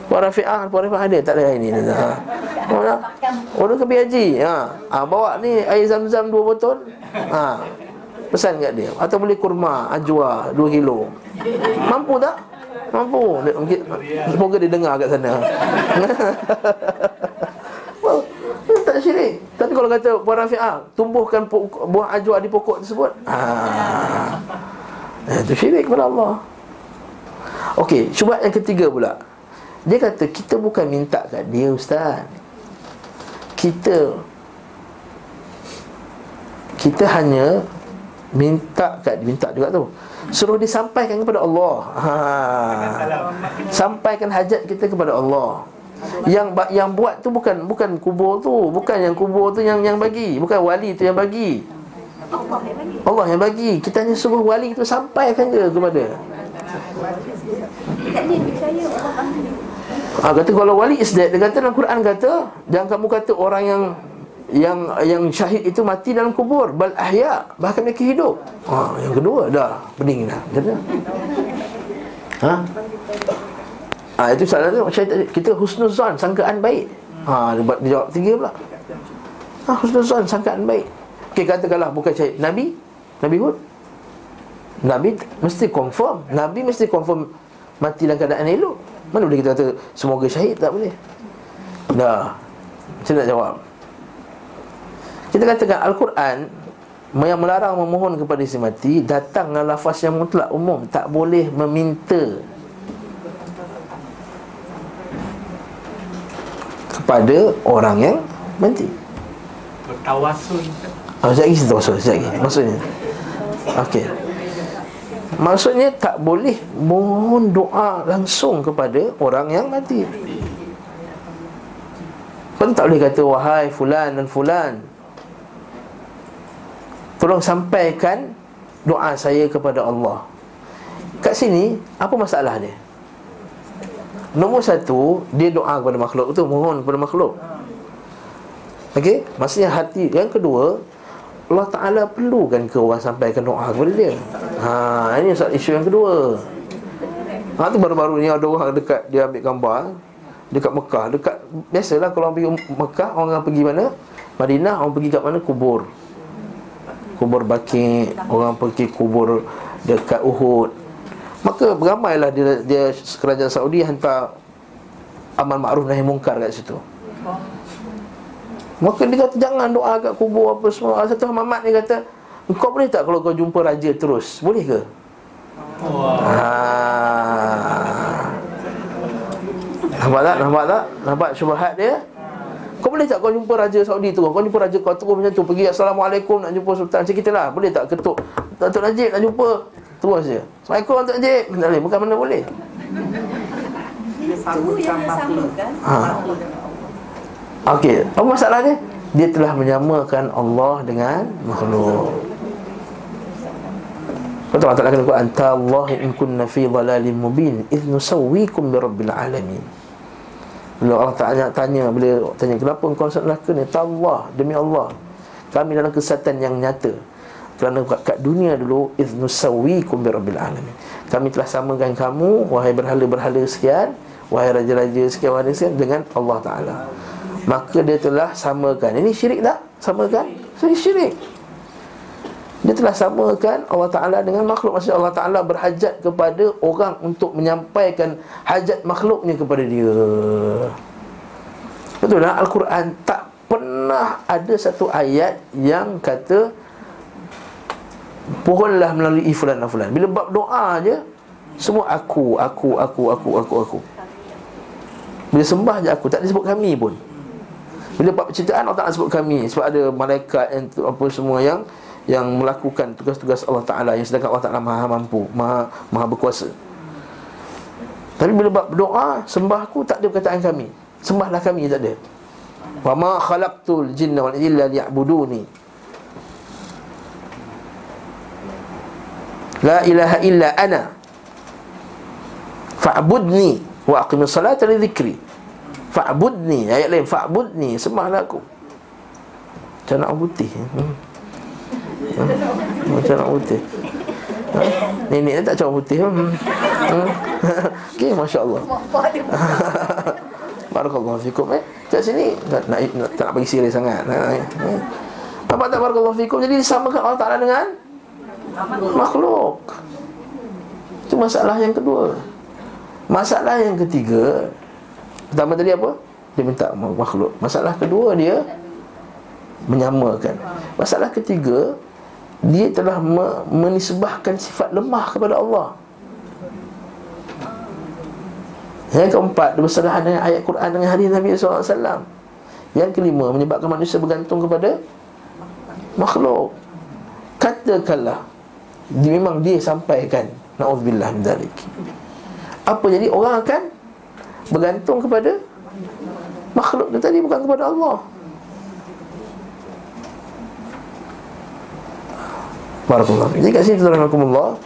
Puan Rafi'ah, Puan Rafi'ah ada tak ada ini? Ha. Oh, nak? Orang ke haji. Ha. ha. bawa ni air zam-zam dua botol. Ha. Pesan kat dia. Atau beli kurma, ajwa dua kilo. Mampu tak? Mampu. Semoga dia dengar kat sana. well, tak syirik. Tapi kalau kata Puan Rafi'ah Tumbuhkan buah ajwa di pokok tersebut Haa Itu syirik kepada Allah Okey, syubhat yang ketiga pula Dia kata kita bukan minta kat dia Ustaz Kita Kita hanya Minta kat dia Minta juga tu Suruh disampaikan kepada Allah ha. Sampaikan hajat kita kepada Allah yang yang buat tu bukan bukan kubur tu, bukan yang kubur tu yang yang bagi, bukan wali tu yang bagi. Allah yang bagi. Kita hanya suruh wali tu sampaikan je kepada. Bagi. Ha, kata kalau wali is dead, dia kata dalam Quran kata, jangan kamu kata orang yang yang yang syahid itu mati dalam kubur, bal ahya, bahkan mereka hidup. Ha, yang kedua dah pening dah. Dah. Ha? Ah ha, itu salah tu macam kita husnuzan sangkaan baik. Ha dia, dia jawab tiga pula. Ha husnuzan sangkaan baik. Okey katakanlah bukan syahid Nabi Nabi Hud Nabi mesti confirm Nabi mesti confirm mati dalam keadaan elok Mana boleh kita kata semoga syahid tak boleh Dah Macam nak jawab Kita katakan Al-Quran Yang melarang memohon kepada si mati Datang dengan lafaz yang mutlak umum Tak boleh meminta kepada orang yang mati. bertawasul. Ah, sekejap lagi tawasul, sekejap lagi. Maksudnya. Okey. Maksudnya tak boleh mohon doa langsung kepada orang yang mati. Kau tak boleh kata wahai fulan dan fulan. Tolong sampaikan doa saya kepada Allah. Kat sini Apa masalah dia? Nombor satu Dia doa kepada makhluk. Tu Mohon kepada makhluk. Okey? Maksudnya hati. Yang kedua Allah Ta'ala perlukan ke orang sampaikan doa kepada dia? Ha Ini isu yang kedua. Ha tu baru-baru ni ada orang dekat Dia ambil gambar. Dekat Mekah. Dekat Biasalah kalau orang pergi Mekah Orang pergi mana? Madinah Orang pergi kat mana? Kubur Kubur Baki Orang pergi kubur Dekat Uhud Maka beramailah dia, dia Kerajaan Saudi hantar Amal ma'ruf nahi mungkar kat situ Maka dia kata jangan doa kat kubur apa semua Satu Mamat ni kata Kau boleh tak kalau kau jumpa raja terus Boleh ke? Wah. Ah. Nampak tak? Nampak tak? Nampak syubhat dia? Kau boleh tak kau jumpa Raja Saudi tu? Kau jumpa Raja kau terus macam tu Pergi Assalamualaikum nak jumpa Sultan. Macam kita lah Boleh tak ketuk? Datuk Najib nak jumpa? Terus je. Assalamualaikum Datuk Najib. Tak boleh Bukan mana boleh. Ha. Okey Apa masalahnya? Dia telah menyamakan Allah dengan makhluk. Betul Allah Ta'ala kata Anta Allah in kunna fi dhalalim mubin Idh nusawwikum bi rabbil alamin Bila Allah Ta'ala tanya Bila tanya kenapa engkau masuk neraka ni? Allah Demi Allah Kami dalam kesesatan yang nyata. Kerana kat, kat dunia dulu Idh nusawwikum bi rabbil alamin. Kami telah samakan kamu Wahai berhala-berhala sekian Wahai raja-raja sekian Wahai sekian Dengan Allah Ta'ala. Maka dia telah samakan. Ini syirik tak? Samakan? Ini syirik dia telah samakan Allah Ta'ala dengan makhluk. Maksudnya Allah Ta'ala berhajat kepada orang Untuk menyampaikan hajat makhluknya kepada dia. Betul tak? Al-Quran tak pernah ada satu ayat yang kata Pohonlah melalui fulan dan fulan. Bila bab doa je Semua aku, aku, aku, aku, aku, aku. Bila sembah je aku. Tak disebut kami pun. Bila bab penciptaan Allah Ta'ala sebut kami. Sebab ada malaikat yang apa semua yang yang melakukan tugas-tugas Allah Ta'ala yang sedangkan Allah Ta'ala maha mampu maha, maha berkuasa. Tapi bila bab berdoa sembahku tak ada perkataan kami. Sembahlah kami tak ada. Wa ma khalaqtul jinna wal illa liya'buduni. La ilaha illa ana. Fa'budni wa aqimis salata li dhikri. Fa'budni ayat lain fa'budni sembahlah aku. Orang putih hmm. Ha? Macam nak putih ha? Nenek tak macam orang putih hmm. hmm. <laughs> Okay, Masya Allah <laughs> Barakallahu fikum eh Kat sini nak, nak, nak, Tak nak bagi siri sangat nah, eh. Nampak tak Barakallahu fikum Jadi disamakan Allah Ta'ala dengan Makhluk Itu masalah yang kedua Masalah yang ketiga Pertama tadi apa? Dia minta makhluk Masalah kedua dia Menyamakan Masalah ketiga Dia telah me- menisbahkan sifat lemah kepada Allah. Yang keempat bersalahan dengan ayat Quran dengan hadis Nabi SAW Yang kelima Menyebabkan manusia bergantung kepada Makhluk. Katakanlah dia, Memang dia sampaikan Na'udzubillah min dhalik. Apa jadi orang akan Bergantung kepada Makhluk? Dia tadi bukan kepada Allah Barakallah. Jadi kat sini tuan Allah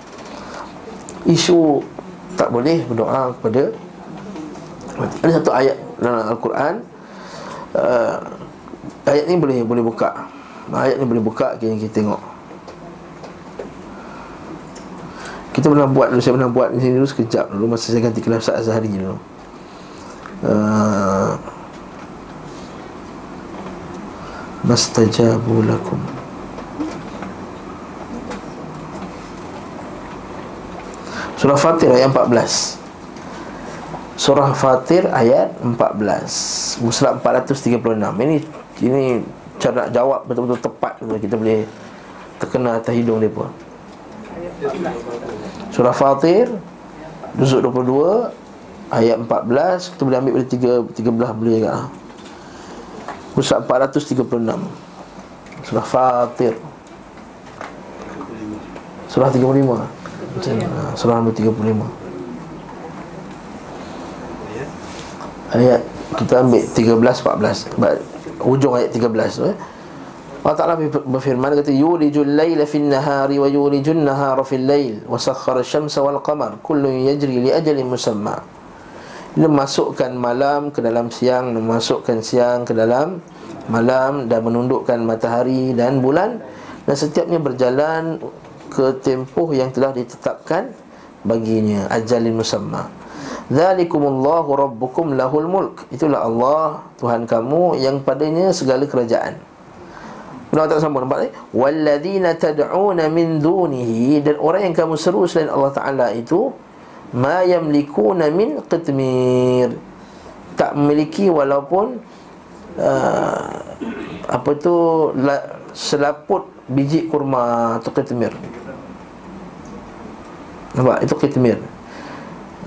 Isu Tak boleh berdoa kepada Ada satu ayat dalam Al-Quran uh, Ayat ni boleh boleh buka. Ayat ni boleh buka kita, kita tengok. Kita pernah buat dulu Saya pernah buat di sini dulu sekejap dulu Masa saya ganti kelas Ustaz Azhari dulu. Uh, Mastajabu lakum Surah Fatir ayat 14 Surah Fatir ayat 14 Musulat 436 Ini ini cara nak jawab betul-betul tepat Kita boleh terkena atas hidung dia pun. Surah Fatir Juzuk 22 Ayat 14 Kita boleh ambil pada 3, 13 boleh juga. Musulat 436 Surah Fatir. Surah 35 macam uh, surah nombor 35 Ayat kita ambil 13 14 Ba- hujung ayat 13 tu eh. Allah Ta'ala berfirman kata yulijul layla fin nahari wa yulijun nahara fil layl wa sakhkhara syamsa wal qamar kullun yajri li ajalin musamma. Dia masukkan malam ke dalam siang memasukkan siang ke dalam malam dan menundukkan matahari dan bulan. Dan setiapnya berjalan ke tempoh yang telah ditetapkan baginya. Ajalin musamma. Zalikumullahu rabbukum lahul mulk. Itulah Allah Tuhan kamu yang padanya segala kerajaan. Allah tak sambung nampak ni? Walladzina tad'una min dunihi. Dan orang yang kamu seru selain Allah Taala itu ma yamlikuna min qitmir. Tak memiliki walaupun uh, apa tu la, selaput biji kurma atau qitmir nampak? Itu qitmir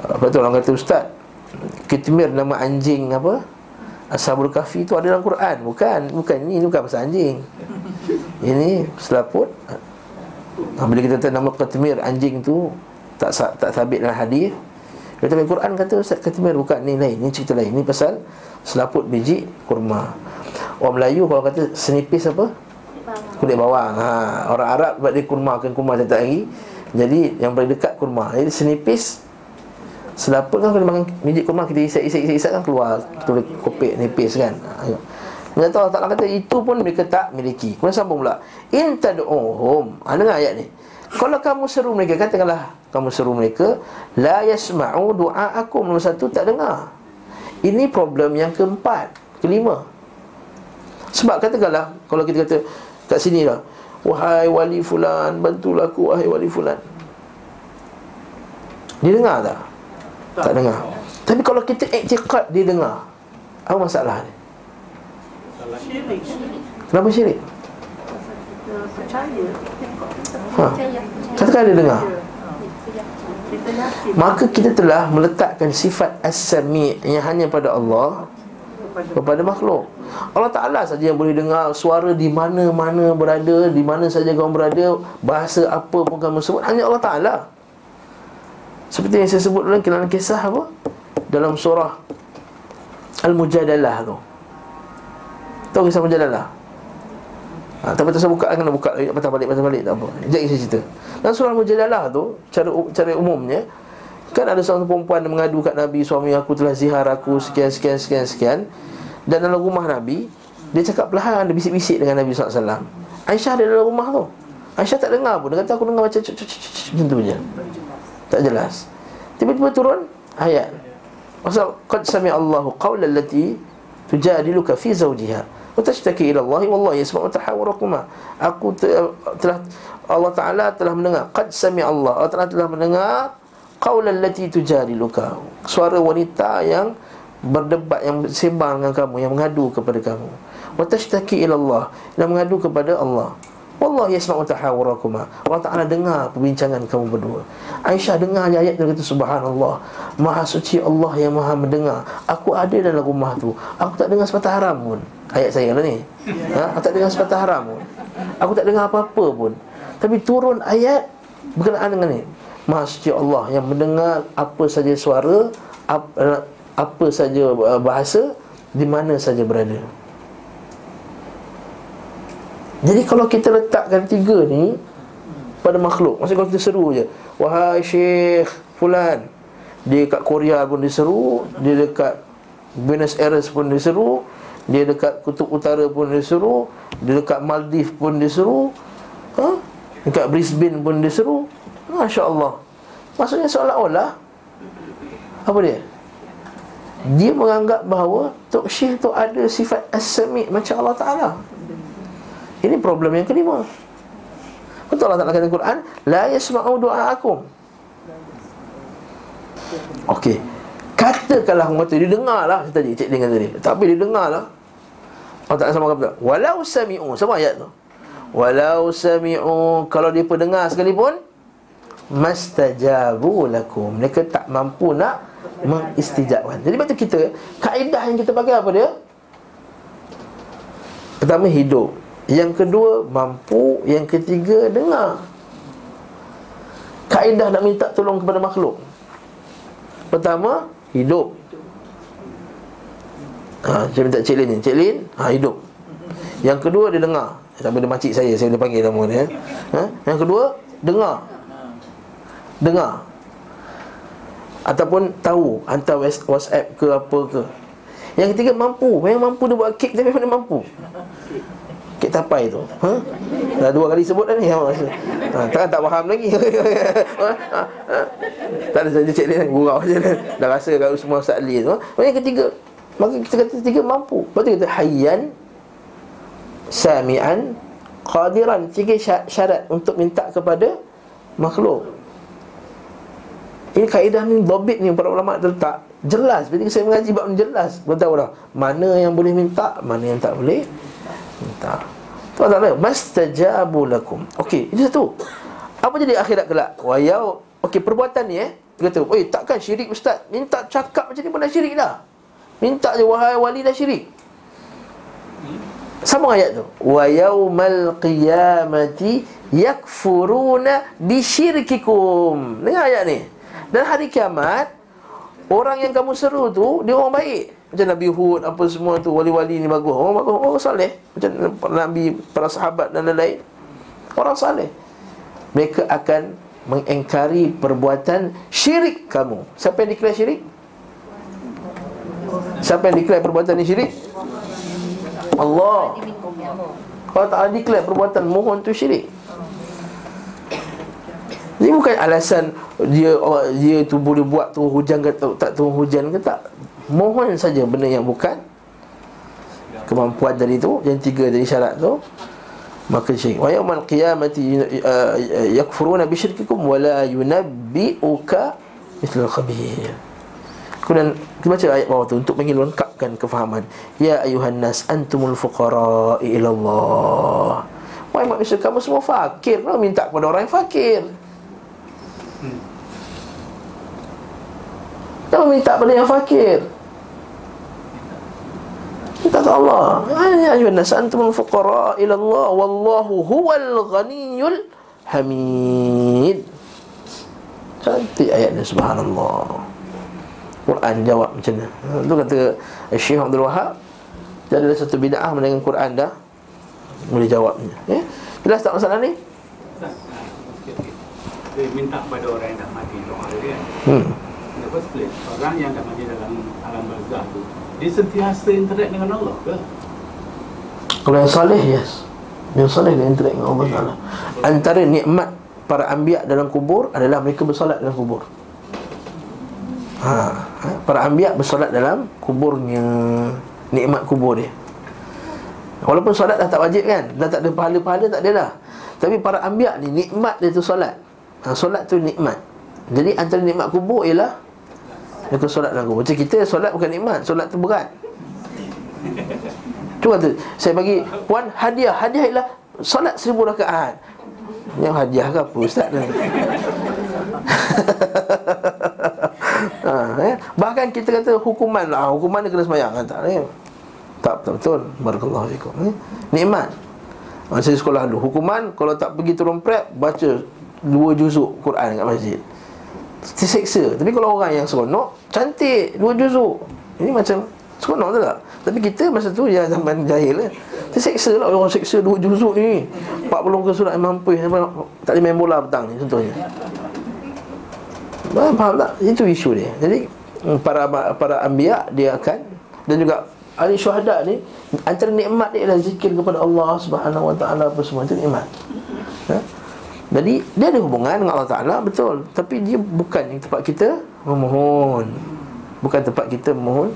apa tu? Orang kata ustaz qitmir nama anjing apa? Ashabul Kahfi itu ada dalam Quran. Bukan, bukan. Ini, ini bukan pasal anjing. Ini selaput. Ha, Bila kita tahu nama Qatmir anjing tu Tak tak sabit dalam hadis. Kita tahu Quran kata Ustaz Qatmir bukan. Ni lain. Ini cerita lain. Ini pasal selaput biji kurma. Orang Melayu kalau kata senipis apa? Kulit bawang. Ha, Orang Arab buat dia kurma Kan kurma tak lagi Jadi yang paling dekat kurma Jadi senipis Selaput kan kalau makan biji kurma kita isap isap isap isap kan keluar kita boleh kopek nipis kan. Dia tahu tak kata itu pun mereka tak miliki. Kemudian sambung pula. In tad'uhum. Ha, dengar ayat ni. Kalau kamu seru mereka katakanlah kamu seru mereka la yasma'u du'aakum nombor satu tak dengar. Ini problem yang keempat, kelima. Sebab katakanlah kalau kita kata kat sini lah wahai wali fulan bantulah aku wahai wali fulan. Dia dengar tak? Tak, tak dengar. Tapi kalau kita iktiqad dia dengar. Apa masalah ni? Syirik. Kenapa syirik? Ha. Katakan dia dengar. Maka kita telah meletakkan sifat as-sami' yang hanya pada Allah kepada makhluk. Allah Taala saja yang boleh dengar suara di mana-mana berada, di mana saja kamu berada, bahasa apa pun kamu sebut hanya Allah Taala. Seperti yang saya sebut dalam dalam kisah apa? Dalam surah Al-Mujadalah tu. Tahu kisah Mujadalah? Ha, tapi tak saya buka kena buka patah balik patah balik tak apa. Jadi saya cerita. Dalam surah Mujadalah tu, cara cara umumnya kan ada seorang perempuan mengadu kat Nabi suami aku telah zihar aku sekian sekian sekian sekian dan dalam rumah Nabi dia cakap perlahan dia bisik-bisik dengan Nabi SAW Aisyah ada dalam rumah tu. Aisyah tak dengar pun. Dia kata aku dengar macam Macam tu je tak jelas Tiba-tiba turun ayat Pasal Qad sami Allahu qawla allati Tujadiluka fi zawjiha Wa tashtaki ila Allahi Wallahi yasma'u tahawarakuma Aku telah Allah Ta'ala telah mendengar Qad sami Allah Allah Ta'ala telah mendengar Qawla allati tujadiluka Suara wanita yang Berdebat yang sembang dengan kamu Yang mengadu kepada kamu Wa tashtaki ila Allah Yang mengadu kepada Allah Allah yasma'u tahawurakuma. Allah Taala dengar perbincangan kamu berdua. Aisyah dengar ayat dia kata subhanallah. Maha suci Allah yang Maha mendengar. Aku ada dalam rumah tu. Aku tak dengar sepatah haram pun. Ayat saya lah ni. Ha? Aku tak dengar sepatah haram pun. Aku tak dengar apa-apa pun. Tapi turun ayat berkenaan dengan ni. Maha suci Allah yang mendengar apa saja suara, apa saja bahasa di mana saja berada. Jadi kalau kita letakkan tiga ni pada makhluk, maksudnya kalau kita seru je, wahai Syekh fulan, dia dekat Korea pun diseru, dia dekat Buenos Aires pun diseru, dia dekat Kutub Utara pun diseru, dia dekat Maldives pun diseru, ha? dekat Brisbane pun diseru. Masya-Allah. Maksudnya seolah-olah apa dia? Dia menganggap bahawa Tok Syekh tu ada sifat as-sami' macam Allah Taala. Ini problem yang kelima. Betul Allah Taala kata Quran, la yasma'u du'aakum. Okey. Katakanlah orang kata dia dengarlah tadi cik dengan tadi. Tapi dia dengarlah. Allah Taala sama kata, walau sami'u, sama ayat tu. Walau sami'u, kalau dia pendengar sekalipun mastajabu lakum. Mereka tak mampu nak mengistijabkan. Jadi betul kita kaedah yang kita pakai apa dia? Pertama hidup. Yang kedua mampu. Yang ketiga dengar. Kaedah nak minta tolong kepada makhluk. Pertama Hidup. Ha, Saya minta Cik Lin Cik Lin ha, Hidup. Yang kedua dia dengar. Sama dia makcik saya Saya boleh panggil nama dia. Ha? Yang kedua Dengar. Dengar Ataupun tahu Hantar whatsapp ke apa ke Yang ketiga mampu Yang mampu dia buat kek Tapi mana mampu Kek tapai tu ha? Dah dua kali sebut dah ni ha, Takkan tak faham lagi <laughs> ha? Ha? Ha? Tak ada saja cik dia Gurau je Dah rasa kalau semua Ustaz Ali tu ha? Yang ketiga Maka kita kata ketiga mampu Lepas tu kita hayyan Sami'an Qadiran Tiga syarat untuk minta kepada Makhluk Ini kaedah ni Dobit ni para ulama' terletak. Jelas Bila saya mengaji bab ni jelas. Kau tahu dah Mana yang boleh minta Mana yang tak boleh Minta. Tuan tak tahu Mastajabu lakum. Okey Itu satu. Apa jadi akhirat kelak? Wayau. Okey perbuatan ni eh Dia kata Oi takkan syirik ustaz? Minta cakap macam ni pun dah syirik dah. Minta je wahai wali dah syirik. Sama ayat tu. Wa yaumal qiyamati yakfuruna bisyirkikum dengar ayat ni dan hari kiamat orang yang kamu seru tu dia orang baik. Macam Nabi Hud apa semua tu wali-wali ni bagus. Orang bagus orang saleh. Macam Nabi para sahabat dan lain-lain. Orang saleh. Mereka akan mengingkari perbuatan syirik kamu. Siapa yang declare syirik? Siapa yang declare perbuatan ni syirik? Allah. Kalau tak ada declare perbuatan mohon tu syirik Ini bukan alasan dia dia tu boleh buat tu hujan ke tak, tak turun hujan ke tak Mohon saja benda yang bukan Kemampuan dari tu Yang tiga dari syarat tu Maka syirik Wa yawmal qiyamati uh, yakfuruna bisyirkikum Wala yunabbi'uka Mithlul khabir Kemudian kita baca ayat bawah tu untuk melengkapkan kefahaman. Ya ayuhan nas antumul fuqara ila Allah. Wahai manusia kamu semua fakir. Kenapa minta kepada orang yang fakir? Kenapa minta kepada yang fakir? Minta ke Allah. Ya ayuhan nas antumul fuqara ila Allah wallahu huwal ghaniyul hamid. Cantik ayatnya subhanallah. Quran jawab macam ha, Itu kata Syekh Abdul Wahab Jadi ada satu bid'ah dengan Quran dah Boleh jawabnya eh? Jelas tak masalah ni? Dia minta kepada orang yang dah mati doa dia kan Hmm. First place, orang yang mati dalam alam barzah tu Dia sentiasa interact dengan Allah ke? Kalau yang salih, yes. Yang salih dia interact dengan Allah Ta'ala. Antara nikmat para ambiak dalam kubur Adalah mereka bersolat dalam kubur. Ha, ha, Para ambiak bersolat dalam kuburnya Nikmat kubur dia. Walaupun solat dah tak wajib kan Dah tak ada pahala-pahala tak ada dah Tapi para ambiak ni nikmat dia tu solat. Ha, Solat tu nikmat. Jadi antara nikmat kubur ialah Mereka solat dalam kubur Macam kita solat bukan nikmat Solat tu berat. Cuma tu Saya bagi Puan hadiah. Hadiah ialah Solat seribu rakaat. Yang hadiah ke apa Ustaz? <laughs> Ha, eh? Bahkan kita kata hukuman lah. Hukuman dia kena semayang kan? Tak, eh? tak, tak betul. Barakallahu fikum eh? Nikmat. Masa sekolah dulu. Hukuman Kalau tak pergi turun prep Baca Dua juzuk Quran kat masjid Terseksa Tapi kalau orang yang seronok Cantik Dua juzuk Ini macam Seronok tu tak Tapi kita masa tu Ya zaman jahil eh? Terseksa lah Orang seksa dua juzuk ni 40 ke surat yang mampu Tak boleh main bola petang ni Contohnya Faham, faham tak? Itu isu dia Jadi mm, Para para ambiya Dia akan Dan juga Ahli syuhada ni Antara nikmat dia adalah zikir kepada Allah Subhanahu wa ta'ala Apa semua Itu nikmat ha? Jadi Dia ada hubungan dengan Allah Ta'ala Betul. Tapi dia bukan yang tempat kita Memohon. Bukan tempat kita memohon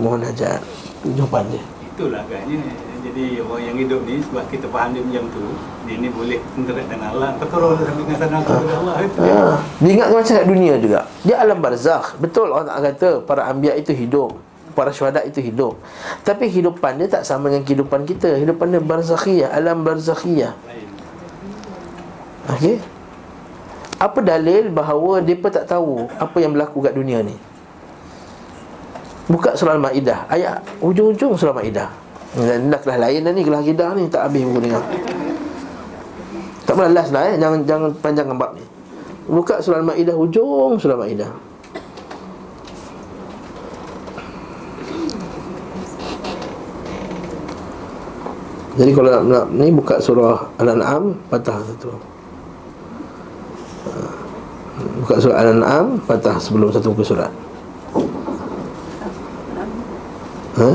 Mohon hajat. Itu jawapan dia. Itulah agaknya Jadi orang yang hidup ni Sebab kita faham dia macam tu Dia ni boleh interact dengan Allah orang sampai dengan sana kepada Allah itu ha. Dia ingat macam kat dunia juga. Dia alam barzakh. Betul orang tak kata Para ambiya itu hidup. Para syuhada itu hidup. Tapi kehidupan dia tak sama dengan kehidupan kita. Kehidupan dia barzakhiyah Alam barzakhiyah. Lain. Okey. Apa dalil bahawa Mereka tak tahu Apa yang berlaku kat dunia ni? Buka surah Al-Ma'idah. Ayat Ujung-ujung surah Al-Ma'idah. Dah kelas lain dah ni Kelas akidah ni Tak habis buku dengar. Tak pernah last lah eh. Jangan, jangan panjangkan bab ni. Buka surah Al-Ma'idah Ujung surah Al-Ma'idah. Jadi kalau nak, nak ni buka surah Al-An'am patah satu. Buka surah Al-An'am patah sebelum satu muka surat. Ha?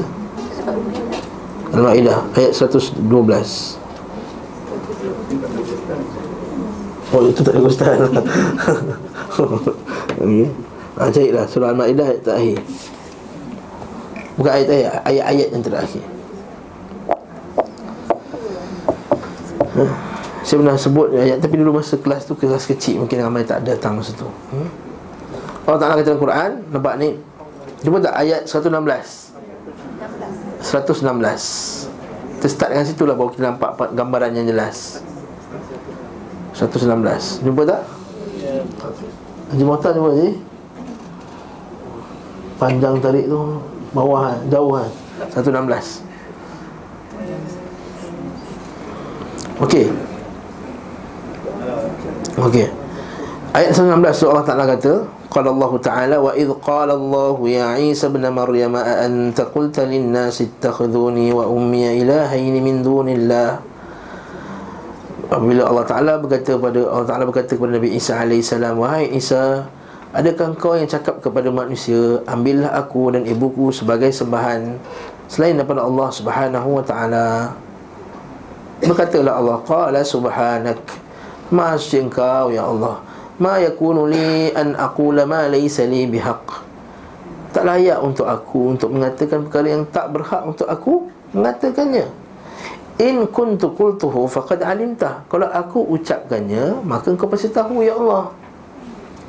Al-Ma'idah ayat 112. Oh itu tak ada ustaz. <laughs> Okey. Ha, carilah surah Al-Ma'idah ayat terakhir. Bukan ayat ayat ayat-ayat yang terakhir. Ha? Saya pernah sebut ayat Tapi dulu masa kelas tu Kelas kecil Mungkin ramai tak datang masa tu. Hmm? Allah Ta'ala kata dalam Quran Nampak ni? Jumpa tak ayat 116 116 Kita start dengan situ lah Baru kita nampak gambaran yang jelas. 116 Jumpa tak? Haji Mohtar jumpa ni? Panjang tarik tu Bawah kan Jauh kan? 116 Okey. Okey. Ayat 19 surah Allah Taala kata, qala Allah Taala wa id qala Allah ya Isa ibn Maryam a anta qulta lin nas ittakhuduni wa ummi ilahayn min dunillah. Apabila Allah Taala berkata kepada Allah Taala berkata kepada Nabi Isa alaihi salam, wahai Isa, adakah kau yang cakap kepada manusia, ambillah aku dan ibuku sebagai sembahan selain daripada Allah Subhanahu wa taala? Berkatalah Allah Qala subhanak Maha engkau ya Allah. Ma yakunu li an aqula ma laysa li bihaq. Tak layak untuk aku Untuk mengatakan perkara yang tak berhak untuk aku Mengatakannya. In kuntu qultuhu faqad alimta. Kalau aku ucapkannya Maka engkau pasti tahu ya Allah.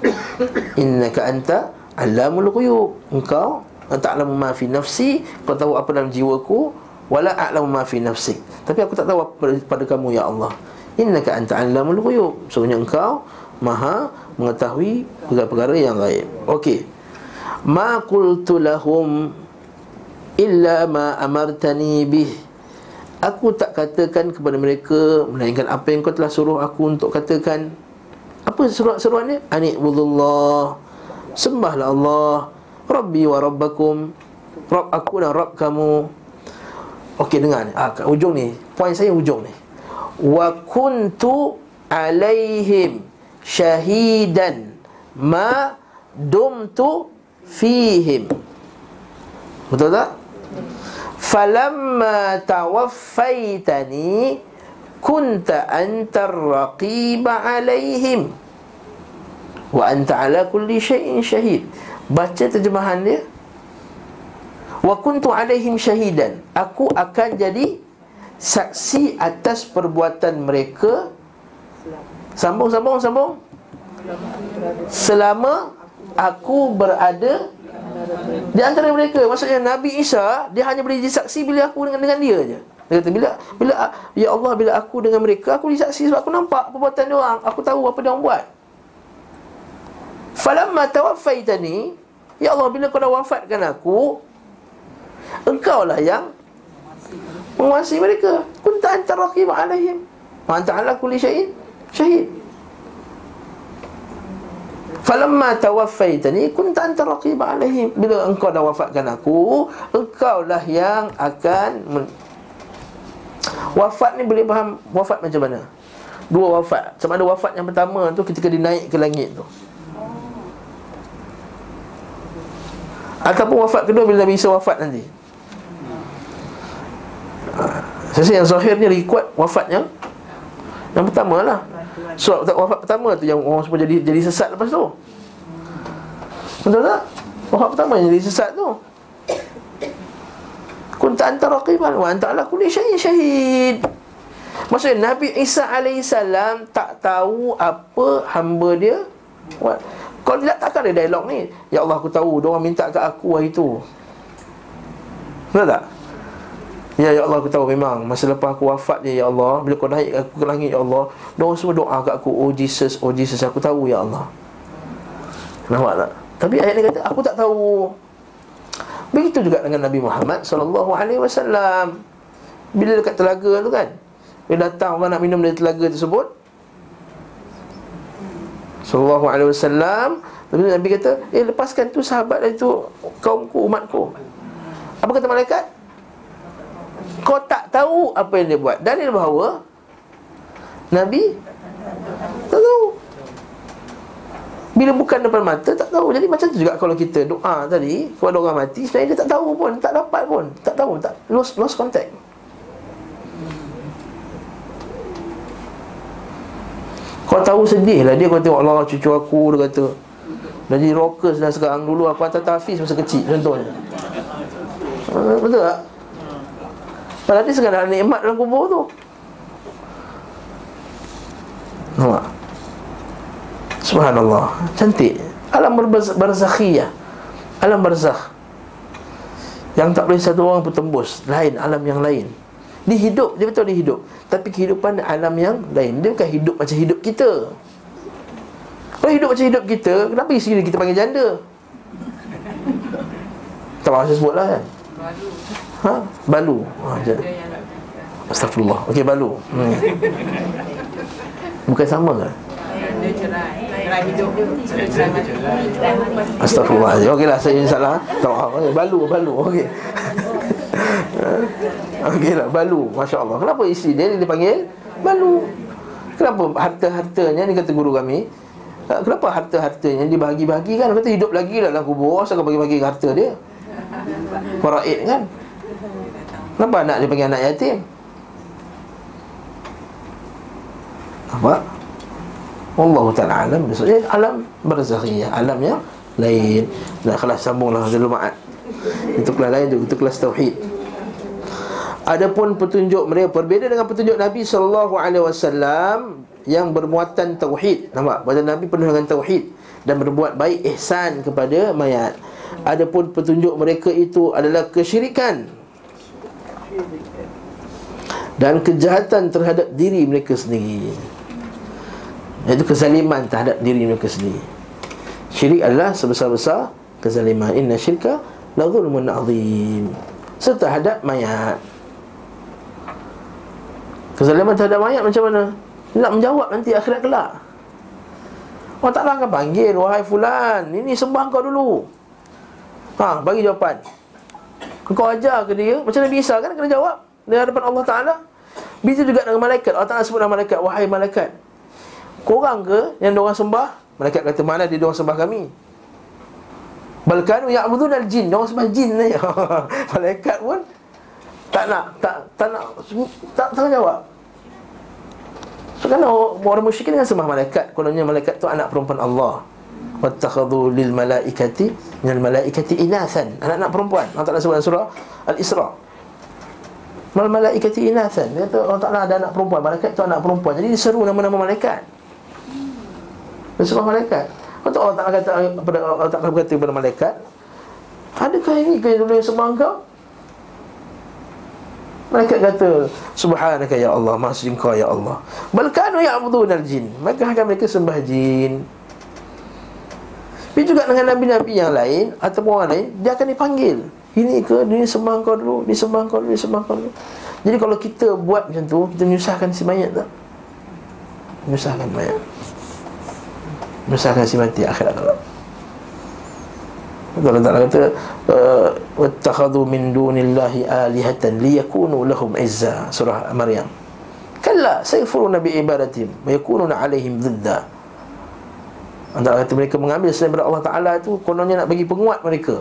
<coughs> Innaka anta Alamul quyub Engkau Ta'lamu ma fi nafsi. Kau tahu apa dalam jiwaku. Wala a'lamu ma fi nafsik. Tapi aku tak tahu apa pada kamu ya Allah innaka anta 'allamul ghuyub. Sesungguhnya engkau maha mengetahui perkara-perkara yang gaib. Okey. Ma qultu lahum illa ma amartani bih. Aku tak katakan kepada mereka melainkan apa yang kau telah suruh aku untuk katakan. Apa seruan-seruannya ani'budullah. Sembahlah Allah. Rabbi wa rabbakum. Rabb aku dan rabb kamu. Okey dengar ni. Ah, ujung ni. Poin saya ujung ni. Wa kuntu alaihim syahidan ma dumtu fihim. Betul tak? Falamma tawaffaitani kunta anta raqib alaihim wa anta ala kulli syai'in syahid. Baca terjemahan dia wa kuntu alaihim syahidan aku akan jadi saksi atas perbuatan mereka. Sambung sambung sambung. Selama aku berada di antara mereka. Maksudnya Nabi Isa dia hanya boleh jadi saksi bila aku dengan dengan dia je. Dia kata bila bila ya Allah bila aku dengan mereka aku jadi saksi sebab aku nampak perbuatan dia orang. Aku tahu apa dia orang buat. Falamma tawaffaitani ya Allah bila kau dah wafatkan aku Engkau lah yang menguasai mereka. Kunta anta raqib alaihim. Wa anta ala kulli syai'in syahid. Falamma tawaffaitani kunta anta raqib alaihim. Bila engkau dah wafatkan aku, engkau lah yang akan men- Wafat ni boleh faham wafat macam mana? Dua wafat. Sama ada wafat yang pertama tu ketika dia naik ke langit tu. Ataupun wafat kedua bila Nabi Isa wafat nanti. Saya yang zahir ni lagi kuat wafatnya. Yang pertama lah. So wafat pertama tu yang orang semua jadi jadi sesat lepas tu. Betul tak? Wafat pertama yang jadi sesat tu. Kunta anta raqiban wa anta ala kulli syai'in syahid. Maksudnya Nabi Isa AS tak tahu apa hamba dia buat. Kalau tidak takkan ada dialog ni? Ya Allah aku tahu. Dia orang minta ke aku hari tu. Betul tak? Ya ya Allah aku tahu memang masa lepas aku wafat dia ya Allah bila kau naik aku ke langit ya Allah doa semua doa kat aku oh Jesus oh Jesus aku tahu ya Allah. Nampak tak? Tapi ayat ni kata aku tak tahu. Begitu juga dengan Nabi Muhammad sallallahu alaihi wasallam. Bila dekat telaga tu kan. Bila datang orang nak minum dari telaga tersebut sallallahu alaihi wasallam Nabi kata, "Eh lepaskan tu sahabat itu kaumku umatku." Apa kata malaikat? Kau tak tahu apa yang dia buat. Dalil bahawa Nabi Tak tahu. Bila bukan depan mata Tak tahu. Jadi macam tu juga Kalau kita doa tadi Kepada orang mati Sebenarnya dia tak tahu pun Tak dapat pun. Tak tahu tak Lost, lost contact. Kau tahu sedih lah. Dia Kau tengok Allah cucu aku Dia kata. Dah jadi rockers dah sekarang. Dulu aku hantar tahfiz masa kecil Contohnya. Ah, Betul tak? Dia sekadar nikmat dalam kubur tu. Nampak? Subhanallah. Cantik. Alam barzakhiyah. Alam barzakh. Yang tak boleh satu orang pun tembus. Lain, alam yang lain. Dia hidup, dia betul dia hidup. Tapi kehidupan alam yang lain. Dia bukan hidup macam hidup kita. Kalau hidup macam hidup kita Kenapa dia kita panggil janda? Tak saya sebut lah kan Ha? Balu. Ha, je. Dia yang Astagfirullah Okey balu. Hmm. Bukan sama ke? Astagfirullah Okey lah saya salah. Tak maaf okay. Balu Balu. Okey. <laughs> Okey lah Balu. Masya Allah Kenapa isi dia dia dipanggil Balu? Kenapa harta-hartanya Ni kata guru kami? Ha, Kenapa harta-hartanya dibahagi-bahagikan Kata hidup lagi lah dalam kubur. Asal kau bagi-bagi harta dia? Faraid kan Kenapa anak dia panggil anak yatim Nampak? Allah Ta'ala alam Maksudnya alam berzakhiyah Alam yang lain Dah kelas sambunglah dulu ma'at Itu kelas lain tu Itu kelas Tauhid Adapun petunjuk mereka berbeza dengan petunjuk Nabi sallallahu alaihi wasallam yang bermuatan tauhid. Nampak? Bahawa Nabi penuh dengan tauhid dan berbuat baik ihsan kepada mayat. Adapun petunjuk mereka itu adalah kesyirikan dan kejahatan terhadap diri mereka sendiri. Iaitu kezaliman terhadap diri mereka sendiri. Syirik adalah sebesar-besar kezaliman. Inna syirka la zulmun azim. Terhadap mayat. Kezaliman terhadap mayat macam mana? Nak menjawab nanti akhirat kelak. Allah Ta'ala akan panggil Wahai fulan Ini sembah kau dulu Ha, bagi jawapan Kau ajar ke dia? Macam Nabi Isa kan kena jawab. Di hadapan Allah Ta'ala. Begitu juga dengan malaikat. Allah Ta'ala sebut dengan malaikat Wahai malaikat Korang ke yang diorang sembah? Malaikat kata mana dia diorang sembah kami? Balkanu ya'budun al-jin Diorang sembah jin ni. <laughs> Malaikat pun Tak nak Tak, tak nak Tak, tak jawab. So kan orang, orang musyrikin kan sembah malaikat. Kononnya malaikat tu anak perempuan Allah Wattakhadhu lil malaikati Minal malaikati inathan. Anak-anak perempuan Allah Ta'ala sebut surah Al-Isra' Mal malaikati inathan. Dia kata Allah Ta'ala ada anak perempuan. Malaikat tu anak perempuan. Jadi diseru nama-nama malaikat. Sembah malaikat. Lepas Allah Ta'ala kata kepada Allah Ta'ala berkata kepada malaikat Adakah ini kaya dulu yang sembah engkau? Malaikat kata Subhanaka ya Allah suci engkau ya Allah. Balkanu ya'budun al-jin Maka akan mereka sembah jin Tapi juga dengan Nabi-Nabi yang lain Ataupun orang lain Dia akan dipanggil. Ini ke Dia sembah engkau dulu Dia sembah engkau dulu Dia sembah engkau dulu. Jadi kalau kita buat macam tu Kita menyusahkan si mayat tak? Menyusahkan mayat. Menyusahkan si mati akhirat kalau Allah Ta'ala kata uh, Wattakhadu min dunillahi alihatan Liyakunu lahum izza Surah Maryam. Kalla sayfuruna bi ibadatim Wa yakununa alaihim Allah kata mereka mengambil selain daripada Allah Ta'ala tu Kononnya nak bagi penguat mereka.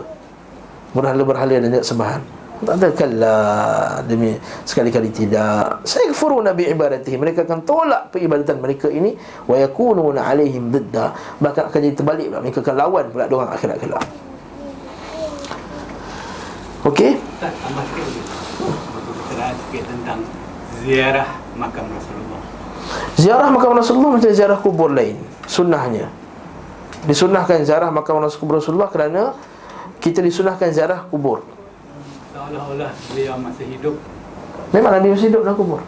Berhala-berhala dan sembahan. Tak ada kalla Demi sekali-kali tidak. Sayfuruna bi ibadatihim Mereka akan tolak peribadatan mereka ini. Wa yakununa alaihim zidda Bahkan akan jadi terbalik pula. Mereka akan lawan pula diorang akhirat kelak. Okey? Tambah sikit tentang ziarah makam Rasulullah. Ziarah makam Rasulullah macam ziarah kubur lain. Sunnahnya Disunnahkan ziarah makam Rasulullah kerana Kita disunnahkan ziarah kubur. Seolah-olah beliau masih hidup. Memang Nabi masih hidup dalam kubur.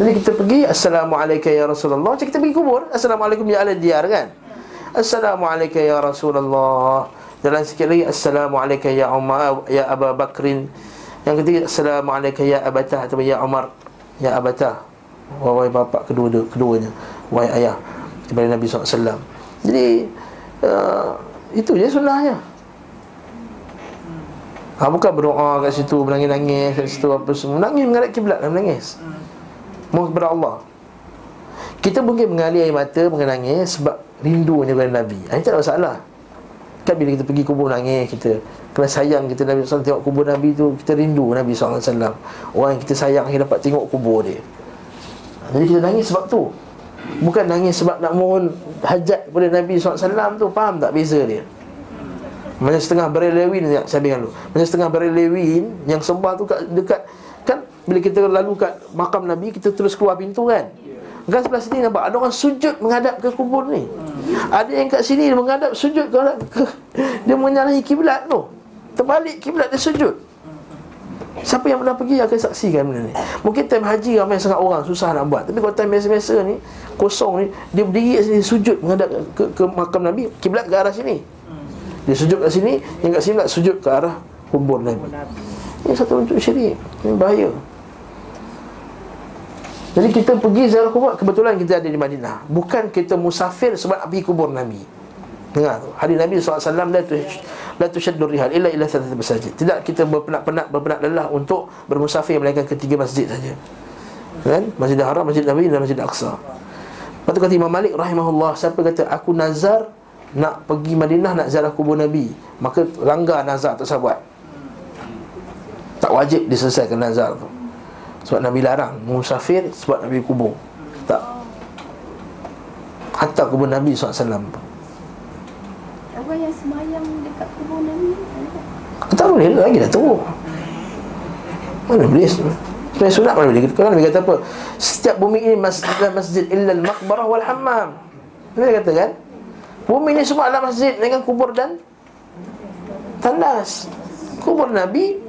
Jadi kita pergi Assalamualaikum ya Rasulullah. Macam kita pergi kubur Assalamualaikum ya ala diyar kan? Assalamualaikum ya Rasulullah. Jalan sikit lagi Assalamualaikum ya Umar Ya Aba Bakrin. Yang ketiga Assalamualaikum ya Abatah Atau ya Umar Ya Abatah. Wahai bapa kedua keduanya. Wahai ayah Kepada Nabi SAW Jadi uh, Itu je sunnahnya ha, Bukan berdoa kat situ Menangis-nangis kat situ apa semua. Menangis menghadap kiblat dan menangis. Mohon kepada Allah. Kita mungkin mengalir air mata Menangis sebab rindunya kepada Nabi. Ha, Ini tak ada masalah. Kan bila kita pergi kubur nangis kita Kena sayang kita Nabi SAW tengok kubur Nabi tu Kita rindu Nabi SAW Orang yang kita sayang yang dapat tengok kubur dia. Jadi kita nangis sebab tu Bukan nangis sebab nak mohon hajat kepada Nabi SAW tu Faham tak beza dia? Macam setengah berelewin Saya bilang dulu. Macam setengah berelewin Yang sembah tu kat, dekat Kan bila kita lalu kat makam Nabi Kita terus keluar pintu kan? Kan sebelah sini nampak Ada orang sujud menghadap ke kubur ni. Ada yang kat sini menghadap sujud ke, ke Dia menyalahi kiblat tu. Terbalik kiblat dia sujud Siapa yang pernah pergi akan saksikan benda ni. Mungkin time haji ramai sangat orang Susah nak buat. Tapi kalau time biasa-biasa ni Kosong ni Dia berdiri kat sini Sujud menghadap ke, ke makam Nabi Kiblat ke arah sini. Dia sujud kat sini Yang kat sini nak sujud ke arah Kubur Nabi. Ini satu bentuk syirik. Ini bahaya. Jadi kita pergi ziarah kubur Kebetulan kita ada di Madinah. Bukan kita musafir sebab nak pergi kubur Nabi Dengar tu. Hadis Nabi SAW La, tu, la tushaddur rihal Illa illa satu masjid Tidak kita berpenat-penat Berpenat lelah untuk bermusafir Melainkan ketiga masjid saja. Kan? Masjid Haram, Masjid Nabi dan Masjid Aqsa. Lepas tu kata Imam Malik rahimahullah Siapa kata aku nazar Nak pergi Madinah nak ziarah kubur Nabi. Maka langgar nazar tak sahabat Tak wajib diselesaikan nazar tu. Sebab Nabi larang Musafir sebab Nabi kubur. Tak. Hatta kubur Nabi SAW Orang yang semayang dekat kubur Nabi Tak? Boleh lagi dah tu Mana boleh? Sebenarnya sunat mana boleh? Kalau Nabi kata apa? Setiap bumi ini masjid masjid illa al-maqbarah wal hammam. Nabi kata kan? Bumi ini semua adalah masjid dengan kubur dan Tandas. Kubur Nabi.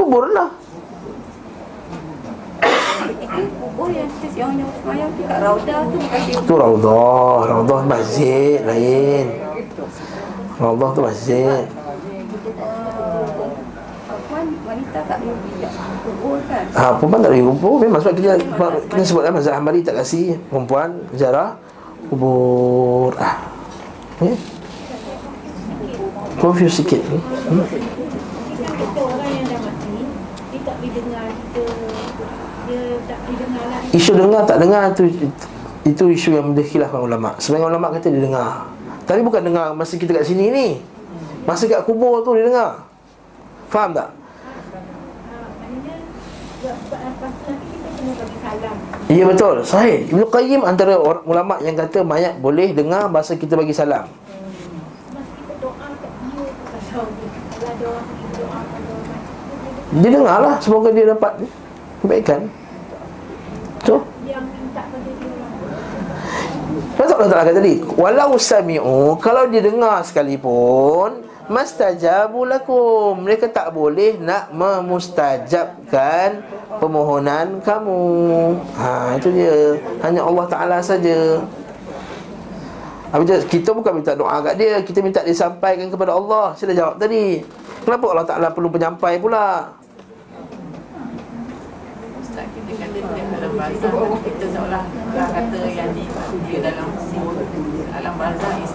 Kuburlah Itu kubur yang kita yang yang semayang dekat Raudah tu bukan dia Tu Raudah Raudah masjid lain Raudah tu masjid Puan wanita tak boleh kubur kan Ha, perempuan tak boleh kubur Memang sebab kita Kita sebut kan Mazhab Hambali tak kasih Perempuan Jarah Kubur ah. Ya? Confuse sikit hmm? Kita orang yang dah mati Dia tak boleh dengar kita Dia tak boleh dengar lah Isu dengar tak dengar tu itu isu yang dikhilafkan ulama. Sebagian ulama kata dia dengar. Tapi bukan dengar masa kita kat sini ni. Masa kat kubur tu dia dengar. Faham tak? Ya betul. Sahih. Ibnu Qayyim antara orang ulama yang kata mayat boleh dengar bahasa kita bagi salam. Dia dengar lah semoga dia dapat kebaikan. Dia Betul Allah Ta'ala kata tadi Walau sami'u Kalau dia dengar sekalipun Mastajabu lakum. Mereka tak boleh nak memustajabkan Permohonan kamu. Ha itu dia. Hanya Allah Ta'ala saja. Apabila kita bukan minta doa kat dia Kita minta dia sampaikan kepada Allah. Saya dah jawab tadi. Kenapa Allah Ta'ala perlu penyampai pula Ustaz kita kata dia dalam bazar kita seolah kata yang di dia dalam alam is.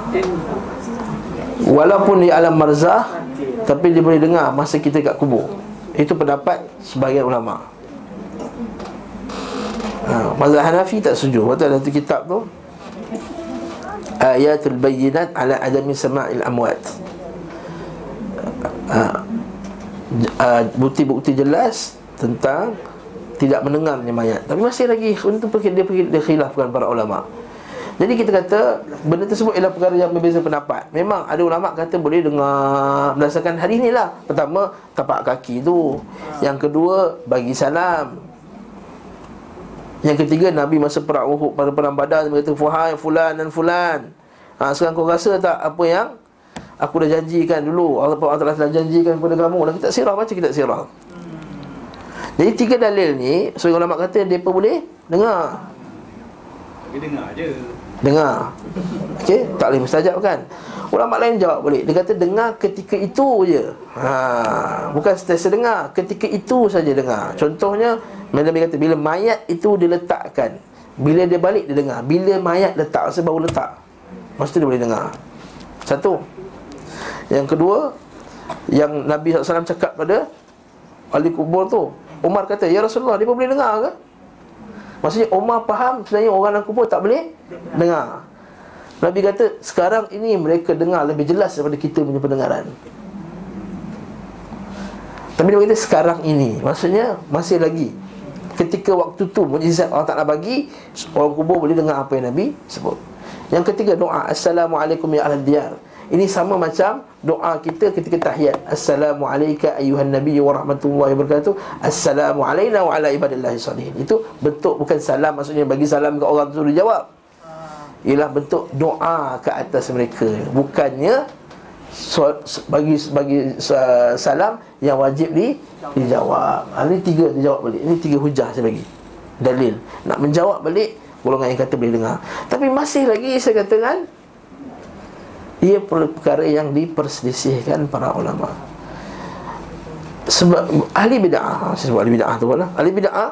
Walaupun di alam marzah Tapi dia boleh dengar masa kita kat kubur. Itu pendapat sebahagian ulama' ha, Mazhab Hanafi tak setuju. Waktu ada tu kitab tu. Ayatul Bayyinat ala adami sama'il amwat. Ha, ha, Bukti-bukti jelas Tentang Tidak mendengarnya mayat Tapi masih lagi pergi, dia pergi dia khilafkan para ulama' Jadi kita kata benda tersebut ialah perkara yang berbeza pendapat. Memang ada ulama kata boleh dengar berdasarkan hadis ni lah. Pertama, tapak kaki tu. Yang kedua, bagi salam. Yang ketiga, Nabi masa perang Uhud pada perang Badar dia kata fuhai fulan dan fulan. Ha, sekarang kau rasa tak apa yang aku dah janjikan dulu. Allah Allah telah janjikan kepada kamu. Dalam kitab sirah baca kitab sirah. Jadi tiga dalil ni, sebagai ulama kata depa boleh dengar. Dia dengar je. Dengar. Okey, tak boleh mustajab kan? Ulama lain jawab boleh. Dia kata dengar ketika itu je. Ha, Bukan setiap dengar Ketika itu saja dengar. Contohnya Nabi kata bila mayat itu diletakkan Bila dia balik dia dengar. Bila mayat letak Masa baru letak. Masa dia boleh dengar. Satu. Yang kedua Yang Nabi SAW cakap pada ahli kubur tu Umar kata, Ya Rasulullah, dia pun boleh dengar ke? Maksudnya Umar faham sebenarnya orang dalam kubur tak boleh dengar. Nabi kata, sekarang ini mereka dengar lebih jelas daripada kita punya pendengaran. Tapi dia kata, sekarang ini. Maksudnya, masih lagi. Ketika waktu tu, mujizat Allah tak nak bagi Orang kubur boleh dengar apa yang Nabi sebut. Yang ketiga, doa. Assalamualaikum ya ahli diyar ini sama macam doa kita ketika tahiyat. Assalamualaikum ayuhan nabi wa rahmatullahi wabarakatuh. Assalamualaikum wa ala ibadillahi salihin. Itu bentuk bukan salam maksudnya bagi salam ke orang tu dia jawab. Ialah bentuk doa ke atas mereka. Bukannya bagi bagi salam yang wajib di dijawab. Ha, ini tiga dijawab balik. Ini tiga hujah saya bagi. Dalil. Nak menjawab balik golongan yang kata boleh dengar. Tapi masih lagi saya katakan ia perkara yang diperselisihkan para ulama. Sebab ahli bid'ah sebut ahli bid'ah tu lah. Ahli bid'ah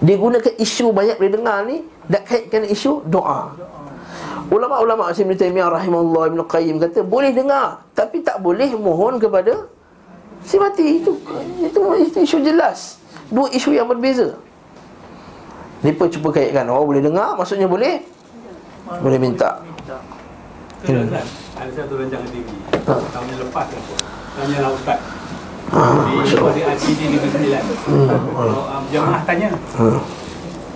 dia gunakan isu banyak boleh dengar ni nak kaitkan isu doa. Ulama-ulama Ibn Taimiyah rahimahullah Ibn Qayyim kata boleh dengar tapi tak boleh mohon kepada si mati. Itu itu, itu isu jelas. Dua isu yang berbeza. Mereka cuba kaitkan Oh boleh dengar Maksudnya boleh? Boleh minta Hmm. Ada satu rancangan TV. Tahun yang lepas Tanya lah Ustaz. Ah, Di RCD Negeri Sembilan. Kalau, um, Jemaah tanya. Hmm.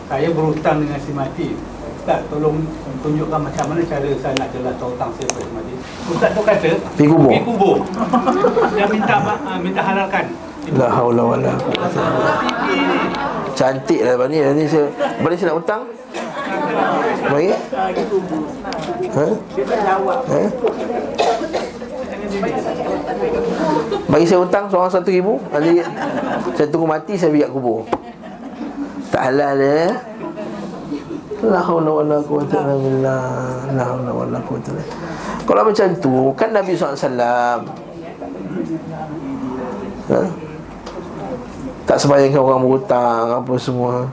Saya berhutang dengan si mati Ustaz tolong tunjukkan macam mana cara saya nak jelas hutang saya pada si mati Ustaz tu kata Pergi kubur. Pergi kubur. <laughs> Dia minta ah, minta halalkan. La haula wala Cantik lah Bani. Nanti saya Bani saya nak hutang Bagi Ha? Ha? Bagi saya hutang seorang satu ribu Nanti saya tunggu mati saya kat kubur. Tak halal ya? La haula wala quwwata illa billah. La illa Kalau macam tu Kan Nabi SAW ha? Tak sebayangkan orang berhutang Apa semua.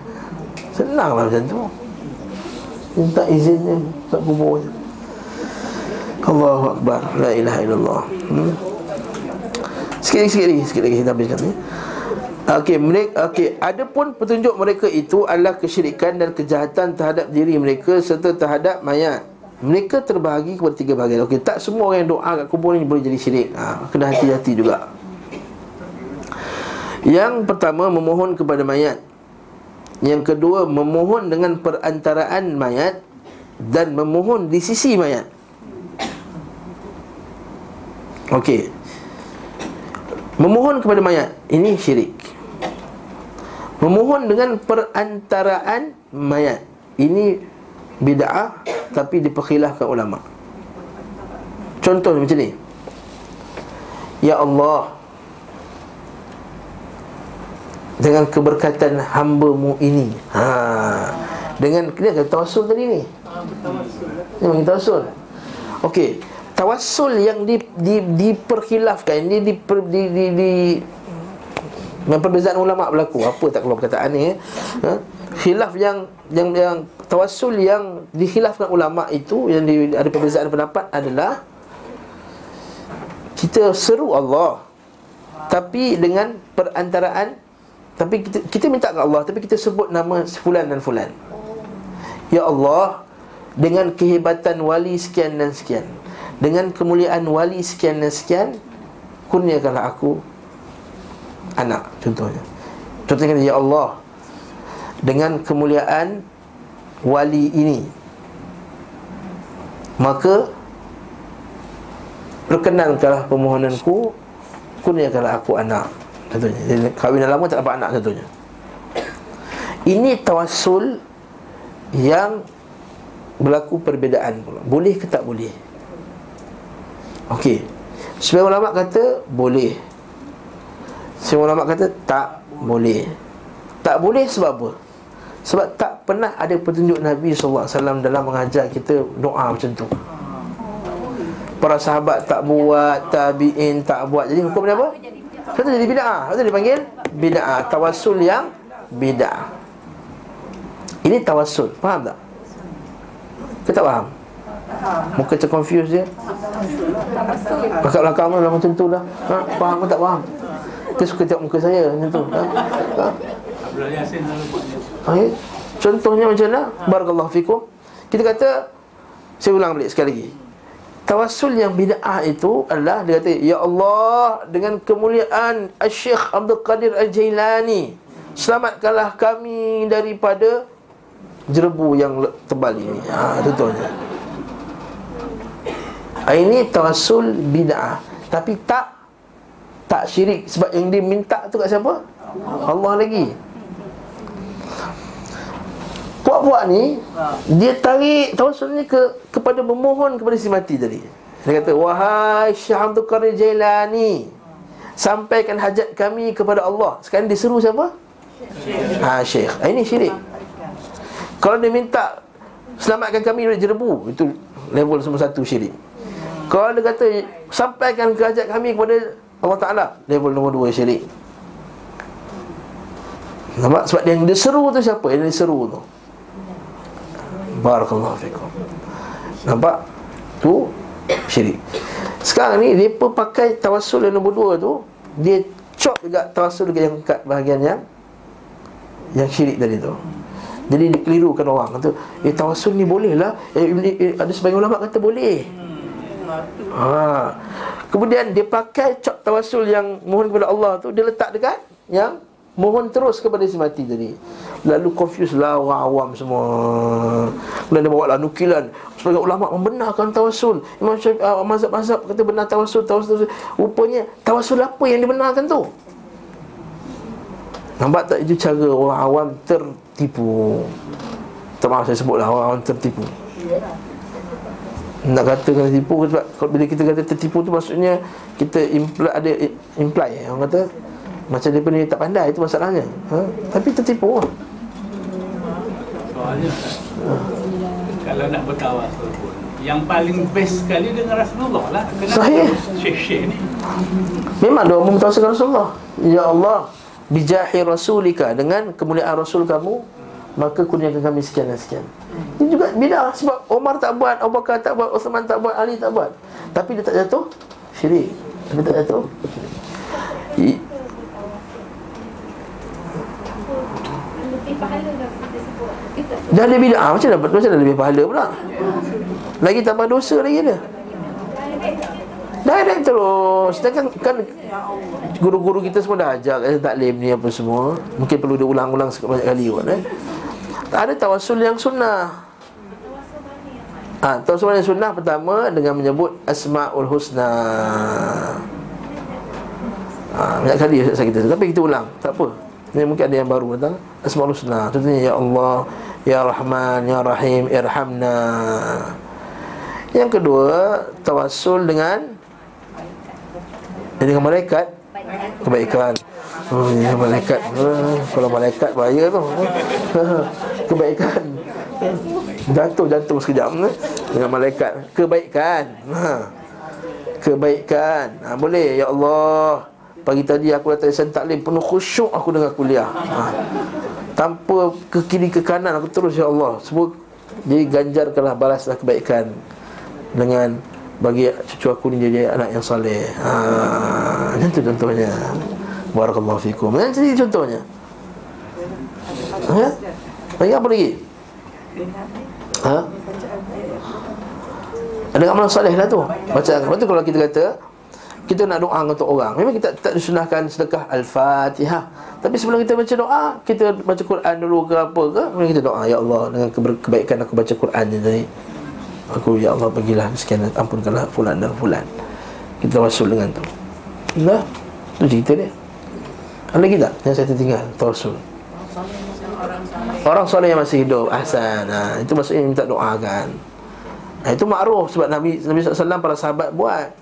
Senanglah macam tu Minta izinnya Tak kubur je Allahu Akbar La ilaha illallah hmm? Sikit lagi, sikit lagi Sikit lagi kita habiskan ni Okey, mereka okey, adapun petunjuk mereka itu adalah kesyirikan dan kejahatan terhadap diri mereka serta terhadap mayat. Mereka terbahagi kepada tiga bahagian. Okey, tak semua orang yang doa kat kubur ni boleh jadi syirik. Ha, kena hati-hati juga. Yang pertama memohon kepada mayat. Yang kedua memohon dengan perantaraan mayat dan memohon di sisi mayat. Okey. Memohon kepada mayat ini syirik. Memohon dengan perantaraan mayat ini bid'ah tapi diperkhilafkan ulama. Contoh macam ni. Ya Allah dengan keberkatan hamba-Mu ini. Ha. Dengan dia kata tawassul tadi ni. Ini bagi tawassul. Okey, tawassul yang di di diperkhilafkan ini di di di, di perbezaan ulama berlaku. Apa tak keluar perkataan ni? eh? Ha? Khilaf yang yang yang tawassul yang dikhilafkan ulama itu yang di, ada perbezaan pendapat adalah kita seru Allah tapi dengan perantaraan tapi kita, kita minta ke Allah Tapi kita sebut nama fulan dan fulan. Ya Allah Dengan kehebatan wali sekian dan sekian Dengan kemuliaan wali sekian dan sekian Kurniakanlah aku Anak contohnya. Contohnya Ya Allah Dengan kemuliaan Wali ini Maka Perkenankanlah permohonanku Kurniakanlah aku anak Contohnya Dia kahwin lama tak dapat anak contohnya. Ini tawassul Yang Berlaku perbezaan pula. Boleh ke tak boleh? Okey. Sebagai ulama kata Boleh. Sebagai ulama kata Tak boleh. Tak boleh sebab apa? Sebab tak pernah ada petunjuk Nabi SAW Dalam mengajar kita doa macam tu. Para sahabat tak buat Tabi'in tak buat. Jadi hukum dia apa? Itu jadi bid'ah. Itu dipanggil bid'ah. Tawassul yang bid'ah. Ini tawassul. Faham tak? Kita tak faham? Muka macam confused dia Kakak belakang tu lah macam tu lah ha? Faham ke tak faham? Dia suka tengok muka saya macam tu ha? Ha? Ni. Okay. Contohnya macam mana? Barakallahu fikum. Kita kata saya ulang balik sekali lagi. Tawassul yang bid'ah itu adalah dia kata ya Allah dengan kemuliaan Syekh Abdul Qadir Al-Jailani selamatkanlah kami daripada jerebu yang tebal ini. Ha contohnya. Ha, Ini tawassul bid'ah tapi tak tak syirik sebab yang dia minta tu kat siapa? Allah lagi. Puak-puak ni Dia tarik ni ke Kepada memohon kepada si mati tadi. Dia kata Wahai Syekh Abdul Qadir Jailani Sampaikan hajat kami kepada Allah. Sekarang dia seru siapa? Ha Syekh. Ha, Ini syirik. Kalau dia minta Selamatkan kami dari jerebu Itu level nombor satu syirik. Kalau dia kata Sampaikan hajat kami kepada Allah Ta'ala Level nombor dua syirik. Nampak? Sebab yang dia seru tu siapa? Yang dia seru tu Barakallahu fikum. Nampak? Tu syirik. Sekarang ni Mereka pakai tawassul yang nombor dua tu Dia chop juga tawassul yang kat bahagian yang Yang syirik tadi tu. Jadi dikelirukan orang. Kata Eh tawassul ni boleh lah. Eh, eh, Ada sebagian ulama kata boleh. Ha. Kemudian dia pakai cop tawassul yang Mohon kepada Allah tu Dia letak dekat Yang Mohon terus kepada si mati tadi Lalu confuse lah orang awam semua. Kemudian dia bawa lah nukilan. Sebagai ulama membenarkan tawassul. Imam Syafi'i uh, mazhab-mazhab kata benar tawassul, tawassul Rupanya tawassul apa yang dibenarkan tu? Nampak tak itu cara orang awam tertipu? Tak maaf saya sebutlah orang awam tertipu. Nak kata kena tipu sebab kalau bila kita kata tertipu tu maksudnya Kita imply, ada imply Orang kata. Macam dia ni tak pandai itu masalahnya. Ha? Tapi tertipu lah Soalnya Kalau nak bertawasul pun Yang paling best sekali dengan Rasulullah lah. Kenapa Sahih. Syekh-syekh ni? Memang doa memutawasalkan Rasulullah. Ya Allah Bijahi Rasulika. Dengan kemuliaan Rasul kamu Maka kurniakan kami sekian dan sekian. Ini juga beda Sebab Omar tak buat Abu Bakar tak buat Uthman tak buat Ali tak buat. Tapi dia tak jatuh Syirik. Dia tak jatuh. I- Lebih pahala lah kita sebut Kita Dah ada bid'ah Macam mana Macam mana lebih pahala pula. Lagi tambah dosa lagi ada Direct terus. Sedangkan kan Guru-guru kita semua dah ajar eh, Taklim ni apa semua. Mungkin perlu diulang-ulang banyak kali kot eh. Ada tawasul yang sunnah. Ah, ha, tawasul yang sunnah pertama dengan menyebut Asmaul Husna. Ah, ha, banyak kali saya kita tapi kita ulang, tak apa. Ni mungkin ada yang baru datang. Asmaul Husna. Contohnya ya Allah, ya Rahman, ya Rahim, irhamna. Yang kedua, tawasul dengan dengan malaikat kebaikan. Oh, ya malaikat. Ah, kalau malaikat bahaya tu. <laughs> kebaikan. Jatuh jantung sekejap? Dengan malaikat Kebaikan ha. Kebaikan ha, Boleh Ya Allah Pagi tadi aku datang Sen taklim Penuh khusyuk aku dengar kuliah ha. Tanpa ke kiri ke kanan Aku terus Ya Allah Semua Jadi ganjarkanlah balaslah kebaikan Dengan Bagi cucu aku ni jadi anak yang soleh ha. Itu contohnya Barakallahu fikum Yang jadi contohnya Ha? Lagi apa lagi? Ha? Ada amalan soleh lah tu Baca Lepas tu kalau kita kata Kita nak doa untuk orang. Memang kita tak disunahkan sedekah Al-Fatihah. Tapi sebelum kita baca doa Kita baca Quran dulu ke apa ke Kemudian kita doa Ya Allah dengan kebaikan aku baca Quran ni tadi. Aku Ya Allah bagilah sekian Ampunkanlah fulan dan fulan. Kita wasul dengan tu. Dah Tu cerita dia. Ada lagi tak yang saya tertinggal? Tawasul Orang soleh yang masih hidup. Ahsan ha, Itu maksudnya minta doa kan. Ha, Itu makruf Sebab Nabi Nabi SAW para sahabat buat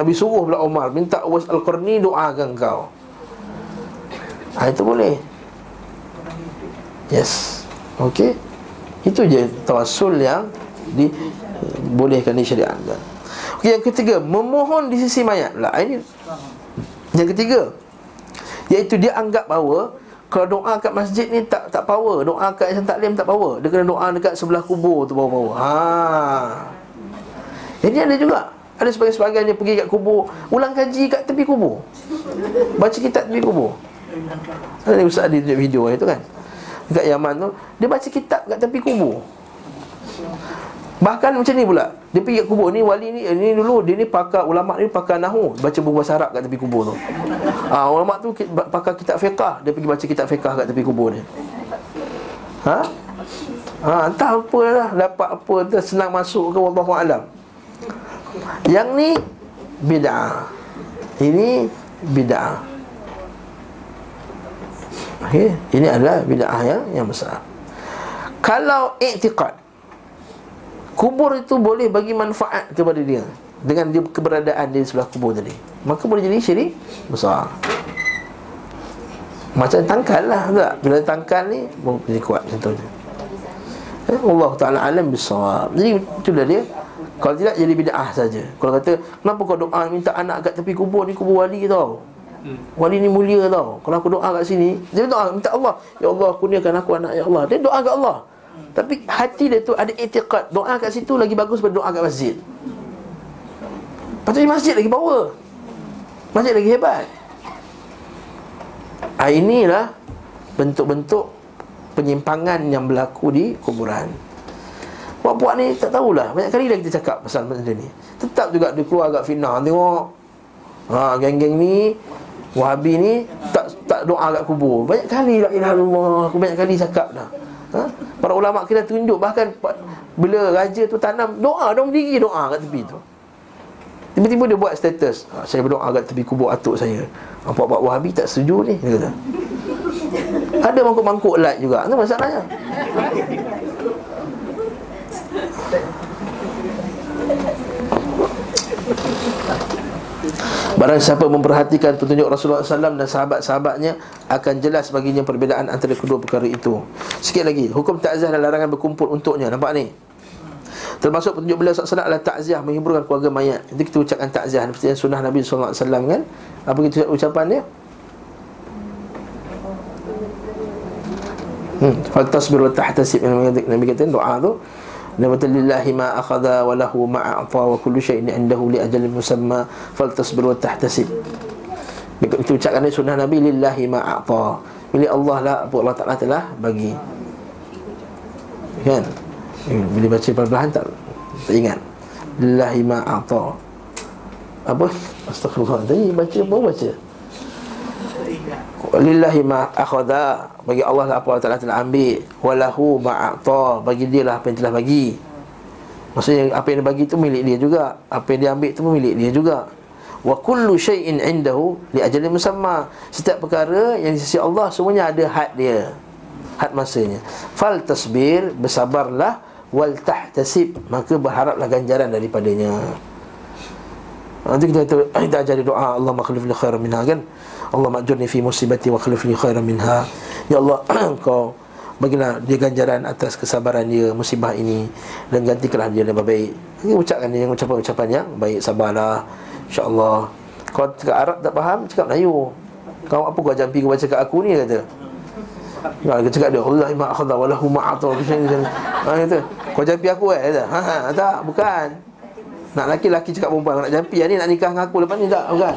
Nabi suruh pula Umar Minta Uwais Al-Qarni doakan kau. Ha, Itu boleh. Yes. Okey. Itu je tawasul yang di, Bolehkan disyariatkan. Okey yang ketiga Memohon di sisi mayat. Lah Ini Yang ketiga Iaitu dia anggap bahawa kalau doa kat masjid ni tak tak power, doa kat Yayasan Taklim tak power. Dia kena doa dekat sebelah kubur tu power-power. Ha. Jadi ada juga Ada sebagian-sebagian dia pergi kat kubur Ulang kaji kat tepi kubur. Baca kitab tepi kubur. Ada ustaz dia tunjuk video itu kan? Dekat Yaman tu Dia baca kitab kat tepi kubur. Bahkan macam ni pula Dia pergi kat kubur ni Wali ni Ni dulu Dia ni pakar Ulama' ni pakar nahu Baca buku bahasa Arab kat tepi kubur tu. Ha, Ulama' tu pakar kitab fiqah. Dia pergi baca kitab fiqah kat tepi kubur ni Ha? Ha, entah apa lah Dapat apa senang masuk ke Wallahualam Yang ni Bid'ah. Ini Bid'ah. Okay. Ini adalah bid'ah yang, yang besar. Kalau iktiqad Kubur itu boleh bagi manfaat kepada dia Dengan dia keberadaan dia di sebelah kubur tadi. Maka boleh jadi syirik besar. Macam tangkal lah tak? Bila tangkal ni Boleh kuat contohnya eh, Allah Ta'ala alam bisawab. Jadi itulah dia Kalau tidak jadi bid'ah saja. Kalau kata Kenapa kau doa minta anak kat tepi kubur ni Kubur wali tau? Wali ni mulia tau. Kalau aku doa kat sini Dia doa minta Allah Ya Allah kurniakan aku anak Ya Allah. Dia doa kat Allah. Tapi hati dia tu ada etiqat Doa kat situ lagi bagus daripada doa kat masjid. Patutnya masjid lagi power. Masjid lagi hebat. Ha, Inilah Bentuk-bentuk Penyimpangan yang berlaku di kuburan Puak-puak ni tak tahulah Banyak kali dah kita cakap pasal benda ni Tetap juga dia keluar agak fitnah Tengok Ha, geng-geng ni Wahabi ni tak tak doa kat kubur. Banyak kali la ilaha illallah, aku banyak kali cakap dah. Ha? Para ulama kita tunjuk bahkan bila raja tu tanam doa, dia berdiri doa kat tepi tu. Tiba-tiba dia buat status, ha, saya berdoa kat tepi kubur atuk saya. Apa-apa Wahabi tak setuju ni dia kata. Ada mangkuk-mangkuk light juga. Itu masalahnya. Barang siapa memperhatikan petunjuk Rasulullah SAW dan sahabat-sahabatnya Akan jelas baginya perbezaan antara kedua perkara itu. Sikit lagi, hukum takziah dan larangan berkumpul untuknya. Nampak ni? Termasuk petunjuk beliau SAW adalah takziah menghiburkan keluarga mayat. Itu kita ucapkan takziah Seperti sunnah Nabi SAW kan? Apa kita ucapan dia? Hmm, faltasbir wa tahtasib. Nabi kata doa tu Nabi kata lillahi ma akhadha wa lahu ma a'ta wa kullu syai'in indahu li ajalin musamma faltasbir wa tahtasib. Itu ucapkan ni sunnah Nabi lillahi ma a'ta. Milik Allah lah apa Allah Taala telah bagi. Kan? Hmm, bila baca perlahan tak tak ingat. Lillahi ma a'ta. Apa? Astagfirullah. Tadi baca apa baca? Lillahi ma akhadha. Bagi Allah lah apa Allah Ta'ala telah ambil. Walahu ma'ata Bagi dia lah apa yang telah bagi. Maksudnya apa yang dia bagi tu milik dia juga. Apa yang dia ambil tu milik dia juga. Wa kullu syai'in indahu Li ajali musamma. Setiap perkara yang di sisi Allah Semuanya ada had dia. Had masanya. Fal tasbir Bersabarlah. Wal tahtasib Maka berharaplah ganjaran daripadanya. Nanti kita, kita, kita ajar doa Allah makhlif li khair minha. Kan Allah majurni fi musibati wa khlif li khairan minha. Ya Allah, <clears throat> kau bagilah dia ganjaran atas kesabaran dia musibah ini dan gantikanlah dia lebih baik. Ini ucapkan dia ucapan-ucapan yang baik sabarlah. Insya-Allah. Kau cakap Arab tak faham, cakap Melayu. Kau apa kau jampi kau baca kat aku ni kata. Ya, dia cakap dia Allah ma akhadha wa lahu ma ata. Ha kata. Kau jampi aku eh kata. Ha, ha tak, bukan. Nak laki-laki cakap perempuan nak jampi ni nak nikah dengan aku lepas ni tak, bukan.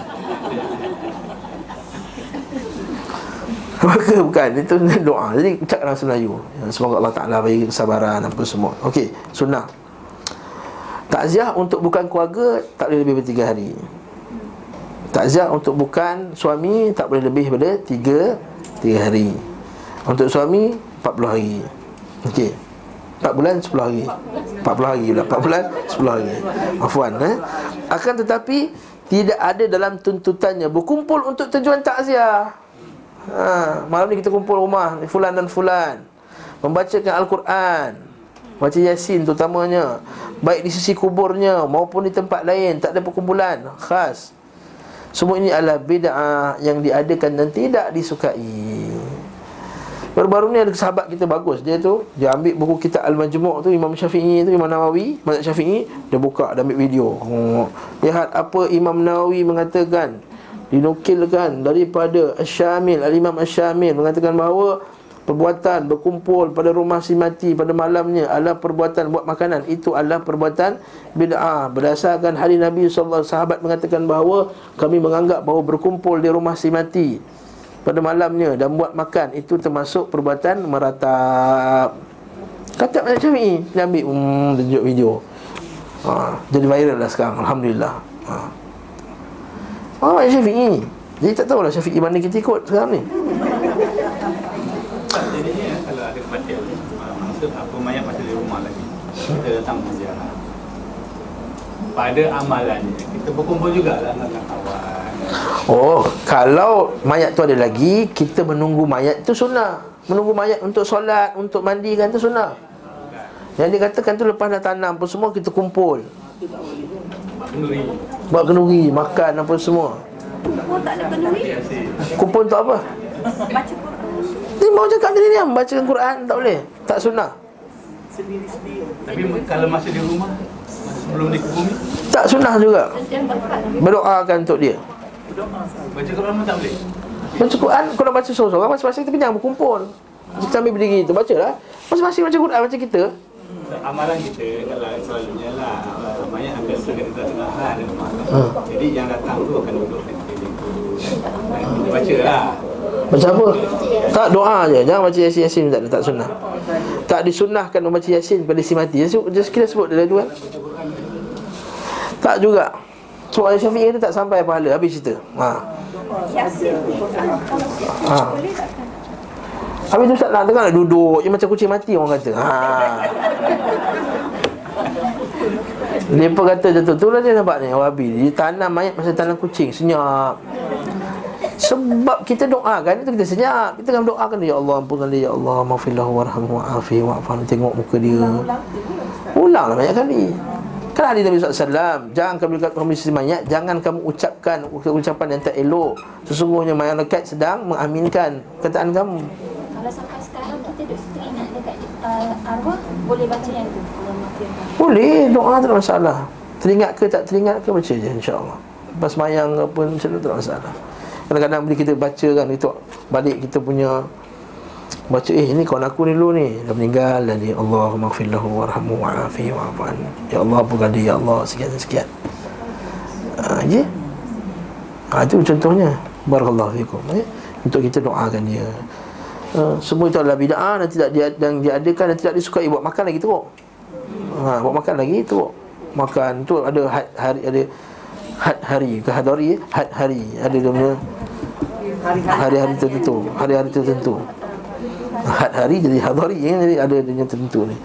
Maka bukan Itu doa. Jadi ucapkan dalam Melayu. Semoga Allah Ta'ala bagi kesabaran Apa semua. Okey Sunnah. Takziah untuk bukan keluarga Tak boleh lebih daripada tiga hari. Takziah untuk bukan suami Tak boleh lebih daripada tiga Tiga hari. Untuk suami Empat puluh hari. Okey. Empat bulan sepuluh hari. Empat puluh hari pula. Empat bulan sepuluh hari. Afwan eh? Akan tetapi Tidak ada dalam tuntutannya Berkumpul untuk tujuan takziah ha, Malam ni kita kumpul rumah Fulan dan Fulan. Membacakan Al-Quran. Baca Yasin terutamanya. Baik di sisi kuburnya Maupun di tempat lain Tak ada perkumpulan. Khas. Semua ini adalah bid'ah Yang diadakan dan tidak disukai. Baru-baru ni ada sahabat kita bagus. Dia tu Dia ambil buku kitab Al-Majmuk tu Imam Syafi'i tu Imam Nawawi Imam Syafi'i. Dia buka Dia ambil video. Lihat apa Imam Nawawi mengatakan dinukilkan daripada Asy-Syamil Al-Imam Asy-Syamil mengatakan bahawa Perbuatan berkumpul pada rumah si mati pada malamnya adalah perbuatan buat makanan. Itu adalah perbuatan bid'ah. Berdasarkan hari Nabi SAW, sahabat mengatakan bahawa kami menganggap bahawa berkumpul di rumah si mati pada malamnya dan buat makan itu termasuk perbuatan meratap. Kata Mazhab Syafi'i, dia ambil hmm, tunjuk video. Ha, jadi viral lah sekarang, Alhamdulillah. Ha. Oh, Syafi'i. Jadi tak tahulah Syafi'i mana kita ikut sekarang ni. Jadinya kalau ada kematian uh, Maksud apa mayat masih di rumah lagi Kita datang berziarah Pada amalannya Kita berkumpul jugalah dengan kawan Oh, kalau mayat tu ada lagi, kita menunggu mayat tu sunnah. Menunggu mayat untuk solat, untuk mandikan tu sunnah. Yang dikatakan tu lepas dah tanam pun semua kita kumpul. Kenduri Buat kenduri, makan apa semua. Oh tak ada kenduri. Kumpul untuk apa? Baca Quran. Ni mau cakap diri ni bacakan Quran tak boleh. Tak sunnah. Tapi kalau masih di rumah Sebelum di bumi Tak sunnah juga. Berdoakan untuk dia. Baca Quran pun tak boleh Baca Quran, kau nak baca seorang-seorang Masing-masing tapi jangan berkumpul Kita ambil berdiri tu, baca lah Masing-masing baca Quran macam kita Amalan kita kalau selalunya lah uh, Mayat ambil sebagai tengah tu Hmm. Jadi yang datang tu akan duduk di tu kita baca lah Baca apa? Tak doa je Jangan baca Yasin-Yasin tak, tak sunnah Tak disunnahkan membaca Yasin pada si mati Just, kita sebut dia dua Tak juga So Ayah Syafiq kata tak sampai pahala Habis cerita ha. Yasin. ha. Habis tu Ustaz nak nak duduk Dia macam kucing mati orang kata ha. Mereka kata jatuh tu. Lah dia nampak ni Wahabi Dia tanam mayat masa tanam kucing. Senyap. Sebab kita doakan itu kita senyap. Kita kan doakan dia Ya Allah ampunkan dia Ya Allah. Maafillahu warhamhu wa'afi wa'afan Tengok muka dia. Ulanglah banyak kali Kan hadis Nabi SAW Jangan kamu dekat kamu sisi mayat. Jangan kamu ucapkan ucapan yang tak elok. Sesungguhnya malaikat sedang mengaminkan Kataan kamu. Kalau sampai sekarang kita duk teringat dekat uh, arwah, boleh baca yang tu. Boleh, doa tak masalah. Teringat ke tak teringat ke baca je insyaAllah. Lepas mayang ke pun macam tu tak masalah. Kadang-kadang bila kita baca kan Kita balik kita punya Baca eh ni kawan aku ni dulu ni. Dah meninggal dan dia Allahumma gfirlahu warhamu wa'afi wa'afan Ya Allah apa dia Ya Allah sekian-sekian ha, Je ha, Itu contohnya. Barakallahu fikum eh? Untuk kita doakan dia. Ha, Semua itu adalah bida'ah Dan tidak dia, dan diadakan dan tidak disukai. Buat makan lagi teruk ha, Buat makan lagi teruk Makan tu ada had, hari ada had hari. Ke hadari had hari. Ada dia punya hari-hari tertentu. Hari-hari tertentu. Had hari jadi hadari ya, jadi ada punya tertentu ni.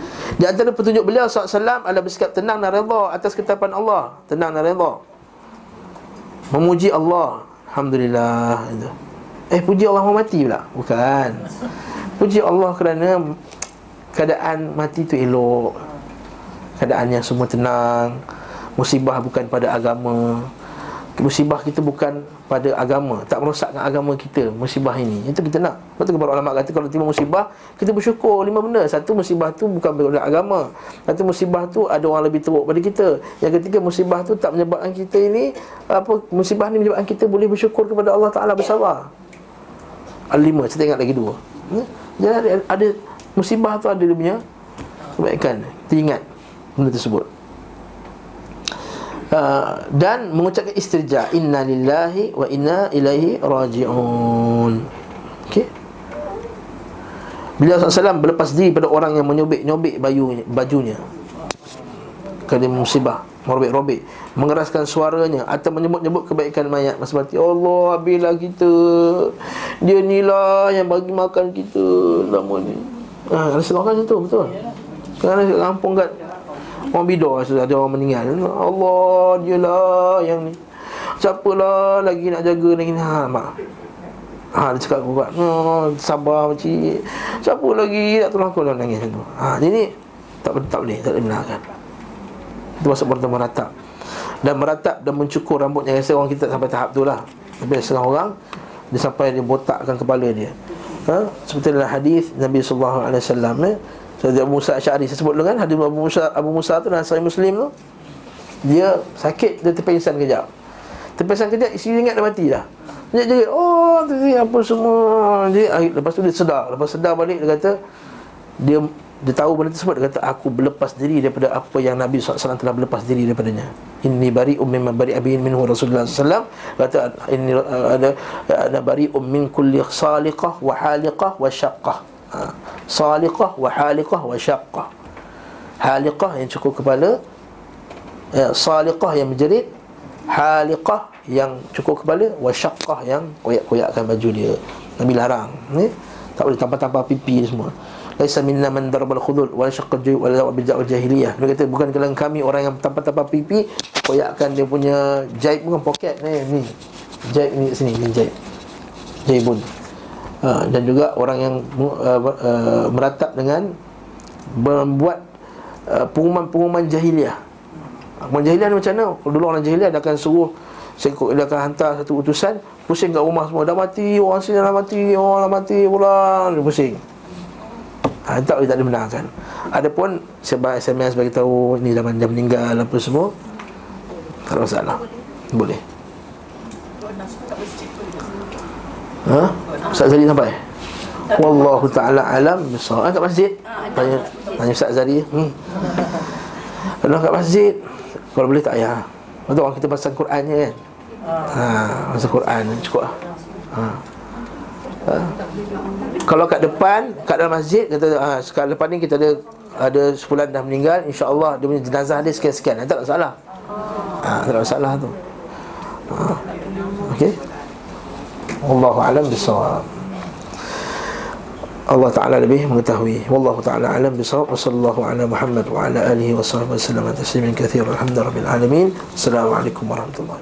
Di antara petunjuk beliau SAW adalah bersikap tenang dan redha atas ketetapan Allah. Tenang dan redha. Memuji Allah. Alhamdulillah. Itu eh puji Allah mau mati pula? Bukan. Puji Allah kerana keadaan mati tu elok keadaan yang semua tenang musibah bukan pada agama. Musibah kita bukan pada agama tak merosakkan agama kita musibah ini. Itu kita nak. Betul ke para ulama kata kalau timbul musibah kita bersyukur. Lima benda. Satu musibah tu bukan pada agama. Satu musibah tu ada orang lebih teruk pada kita. Yang ketiga musibah tu tak menyebabkan kita ini apa musibah ni menyebabkan kita boleh bersyukur kepada Allah Taala bersabar. Al-lima, saya ingat lagi dua. Hmm? Jadi ada, ada musibah tu ada dia punya kebaikan. Kita ingat benda tersebut. Uh, Dan mengucapkan istirja Inna lillahi wa inna ilaihi raji'un. Okey. Beliau SAW berlepas diri pada orang yang menyobek-nyobek bajunya, bajunya. Kerana musibah Merobek-robek. Mengeraskan suaranya Atau menyebut-nyebut kebaikan mayat. Masa mati Allah Habislah kita. Dia ni lah Yang bagi makan kita. Lama ni. Ha, Ada setengah macam tu Betul? Kat kampung kat Orang bidor Sudah ada orang meninggal. Allah Dia lah Yang ni. Siapa lah Lagi nak jaga lagi ni? Ha mak. Ha, dia cakap kuat oh, Sabar makcik. Siapa lagi nak tolong aku? Nangis macam tu. Ha, Jadi tak, tak boleh Tak boleh benarkan. Itu masuk pertama meratap Dan meratap dan mencukur rambutnya. Rasa orang kita tak sampai tahap tu lah. Tapi setengah orang Dia sampai dia botakkan kepala dia. Ha? Seperti dalam hadis Nabi SAW eh? So, Abu Musa Asyari Saya sebut kan Hadis Abu Musa, Abu Musa tu Dalam Sahih Muslim tu Dia sakit Dia terpingsan kejap. Terpingsan kejap Isteri dia ingat dah mati dah. Jerit-jerit Oh tadi apa semua? Ah, Lepas tu dia sedar. Lepas sedar balik dia kata Dia dia tahu benda tersebut. Dia kata aku berlepas diri daripada apa yang Nabi SAW telah berlepas diri daripadanya. Inni bari ummin bari abin minhu Rasulullah SAW Kata ini ada ada bari ummin kulli saliqah wa haliqah wa syaqqah ha. Saliqah wa haliqah wa syaqqah Haliqah yang cukup kepala ya, Saliqah yang menjerit Haliqah yang cukup kepala Wa syaqqah yang koyak-koyakkan baju dia Nabi larang ni? Tak boleh tanpa-tanpa pipi semua Laisa minna man darbal khudul wala syaqqa juy wala bijal jahiliyah. Dia kata bukan kalangan kami orang yang tanpa-tanpa pipi koyakkan dia punya jaib bukan poket ni ni. Jaib ni sini ni jaib. Jaibun. Ha, dan juga orang yang uh, uh, meratap dengan membuat uh, pengumuman-pengumuman jahiliah. Pengumuman jahiliah ni macam mana? Dulu orang jahiliah dia akan suruh dia akan hantar satu utusan pusing kat rumah semua. Dah mati orang sini dah mati orang dah mati pula. Dia pusing. Ha, tak boleh tak dibenarkan Adapun sebab SMS bagi tahu ni zaman dia meninggal apa semua tak ada masalah. Boleh ha? Ustaz Zari sampai? Wallahu ta'ala alam. Besar. Ah, kat masjid? Tanya tanya Ustaz Zari. Hmm. kalau kat masjid? Kalau boleh tak ya Betul orang kita pasang Quran je kan? Ha, pasang Quran cukup lah. Ha. ha. Kalau kat depan Kat dalam masjid kata, ha, Sekarang depan ni kita ada Ada sebulan dah meninggal. InsyaAllah dia punya jenazah dia sekian-sekian. Tak ada masalah. Ha, Tak ada masalah tu. Ha. Okay والله أعلم بالصواب. الله تعالى لبيه مقتهوي والله تعالى أعلم بالصواب. وصلى الله على محمد وعلى آله وصحبه وسلم تسليما كثيرا. الحمد لله رب العالمين. السلام عليكم ورحمة الله.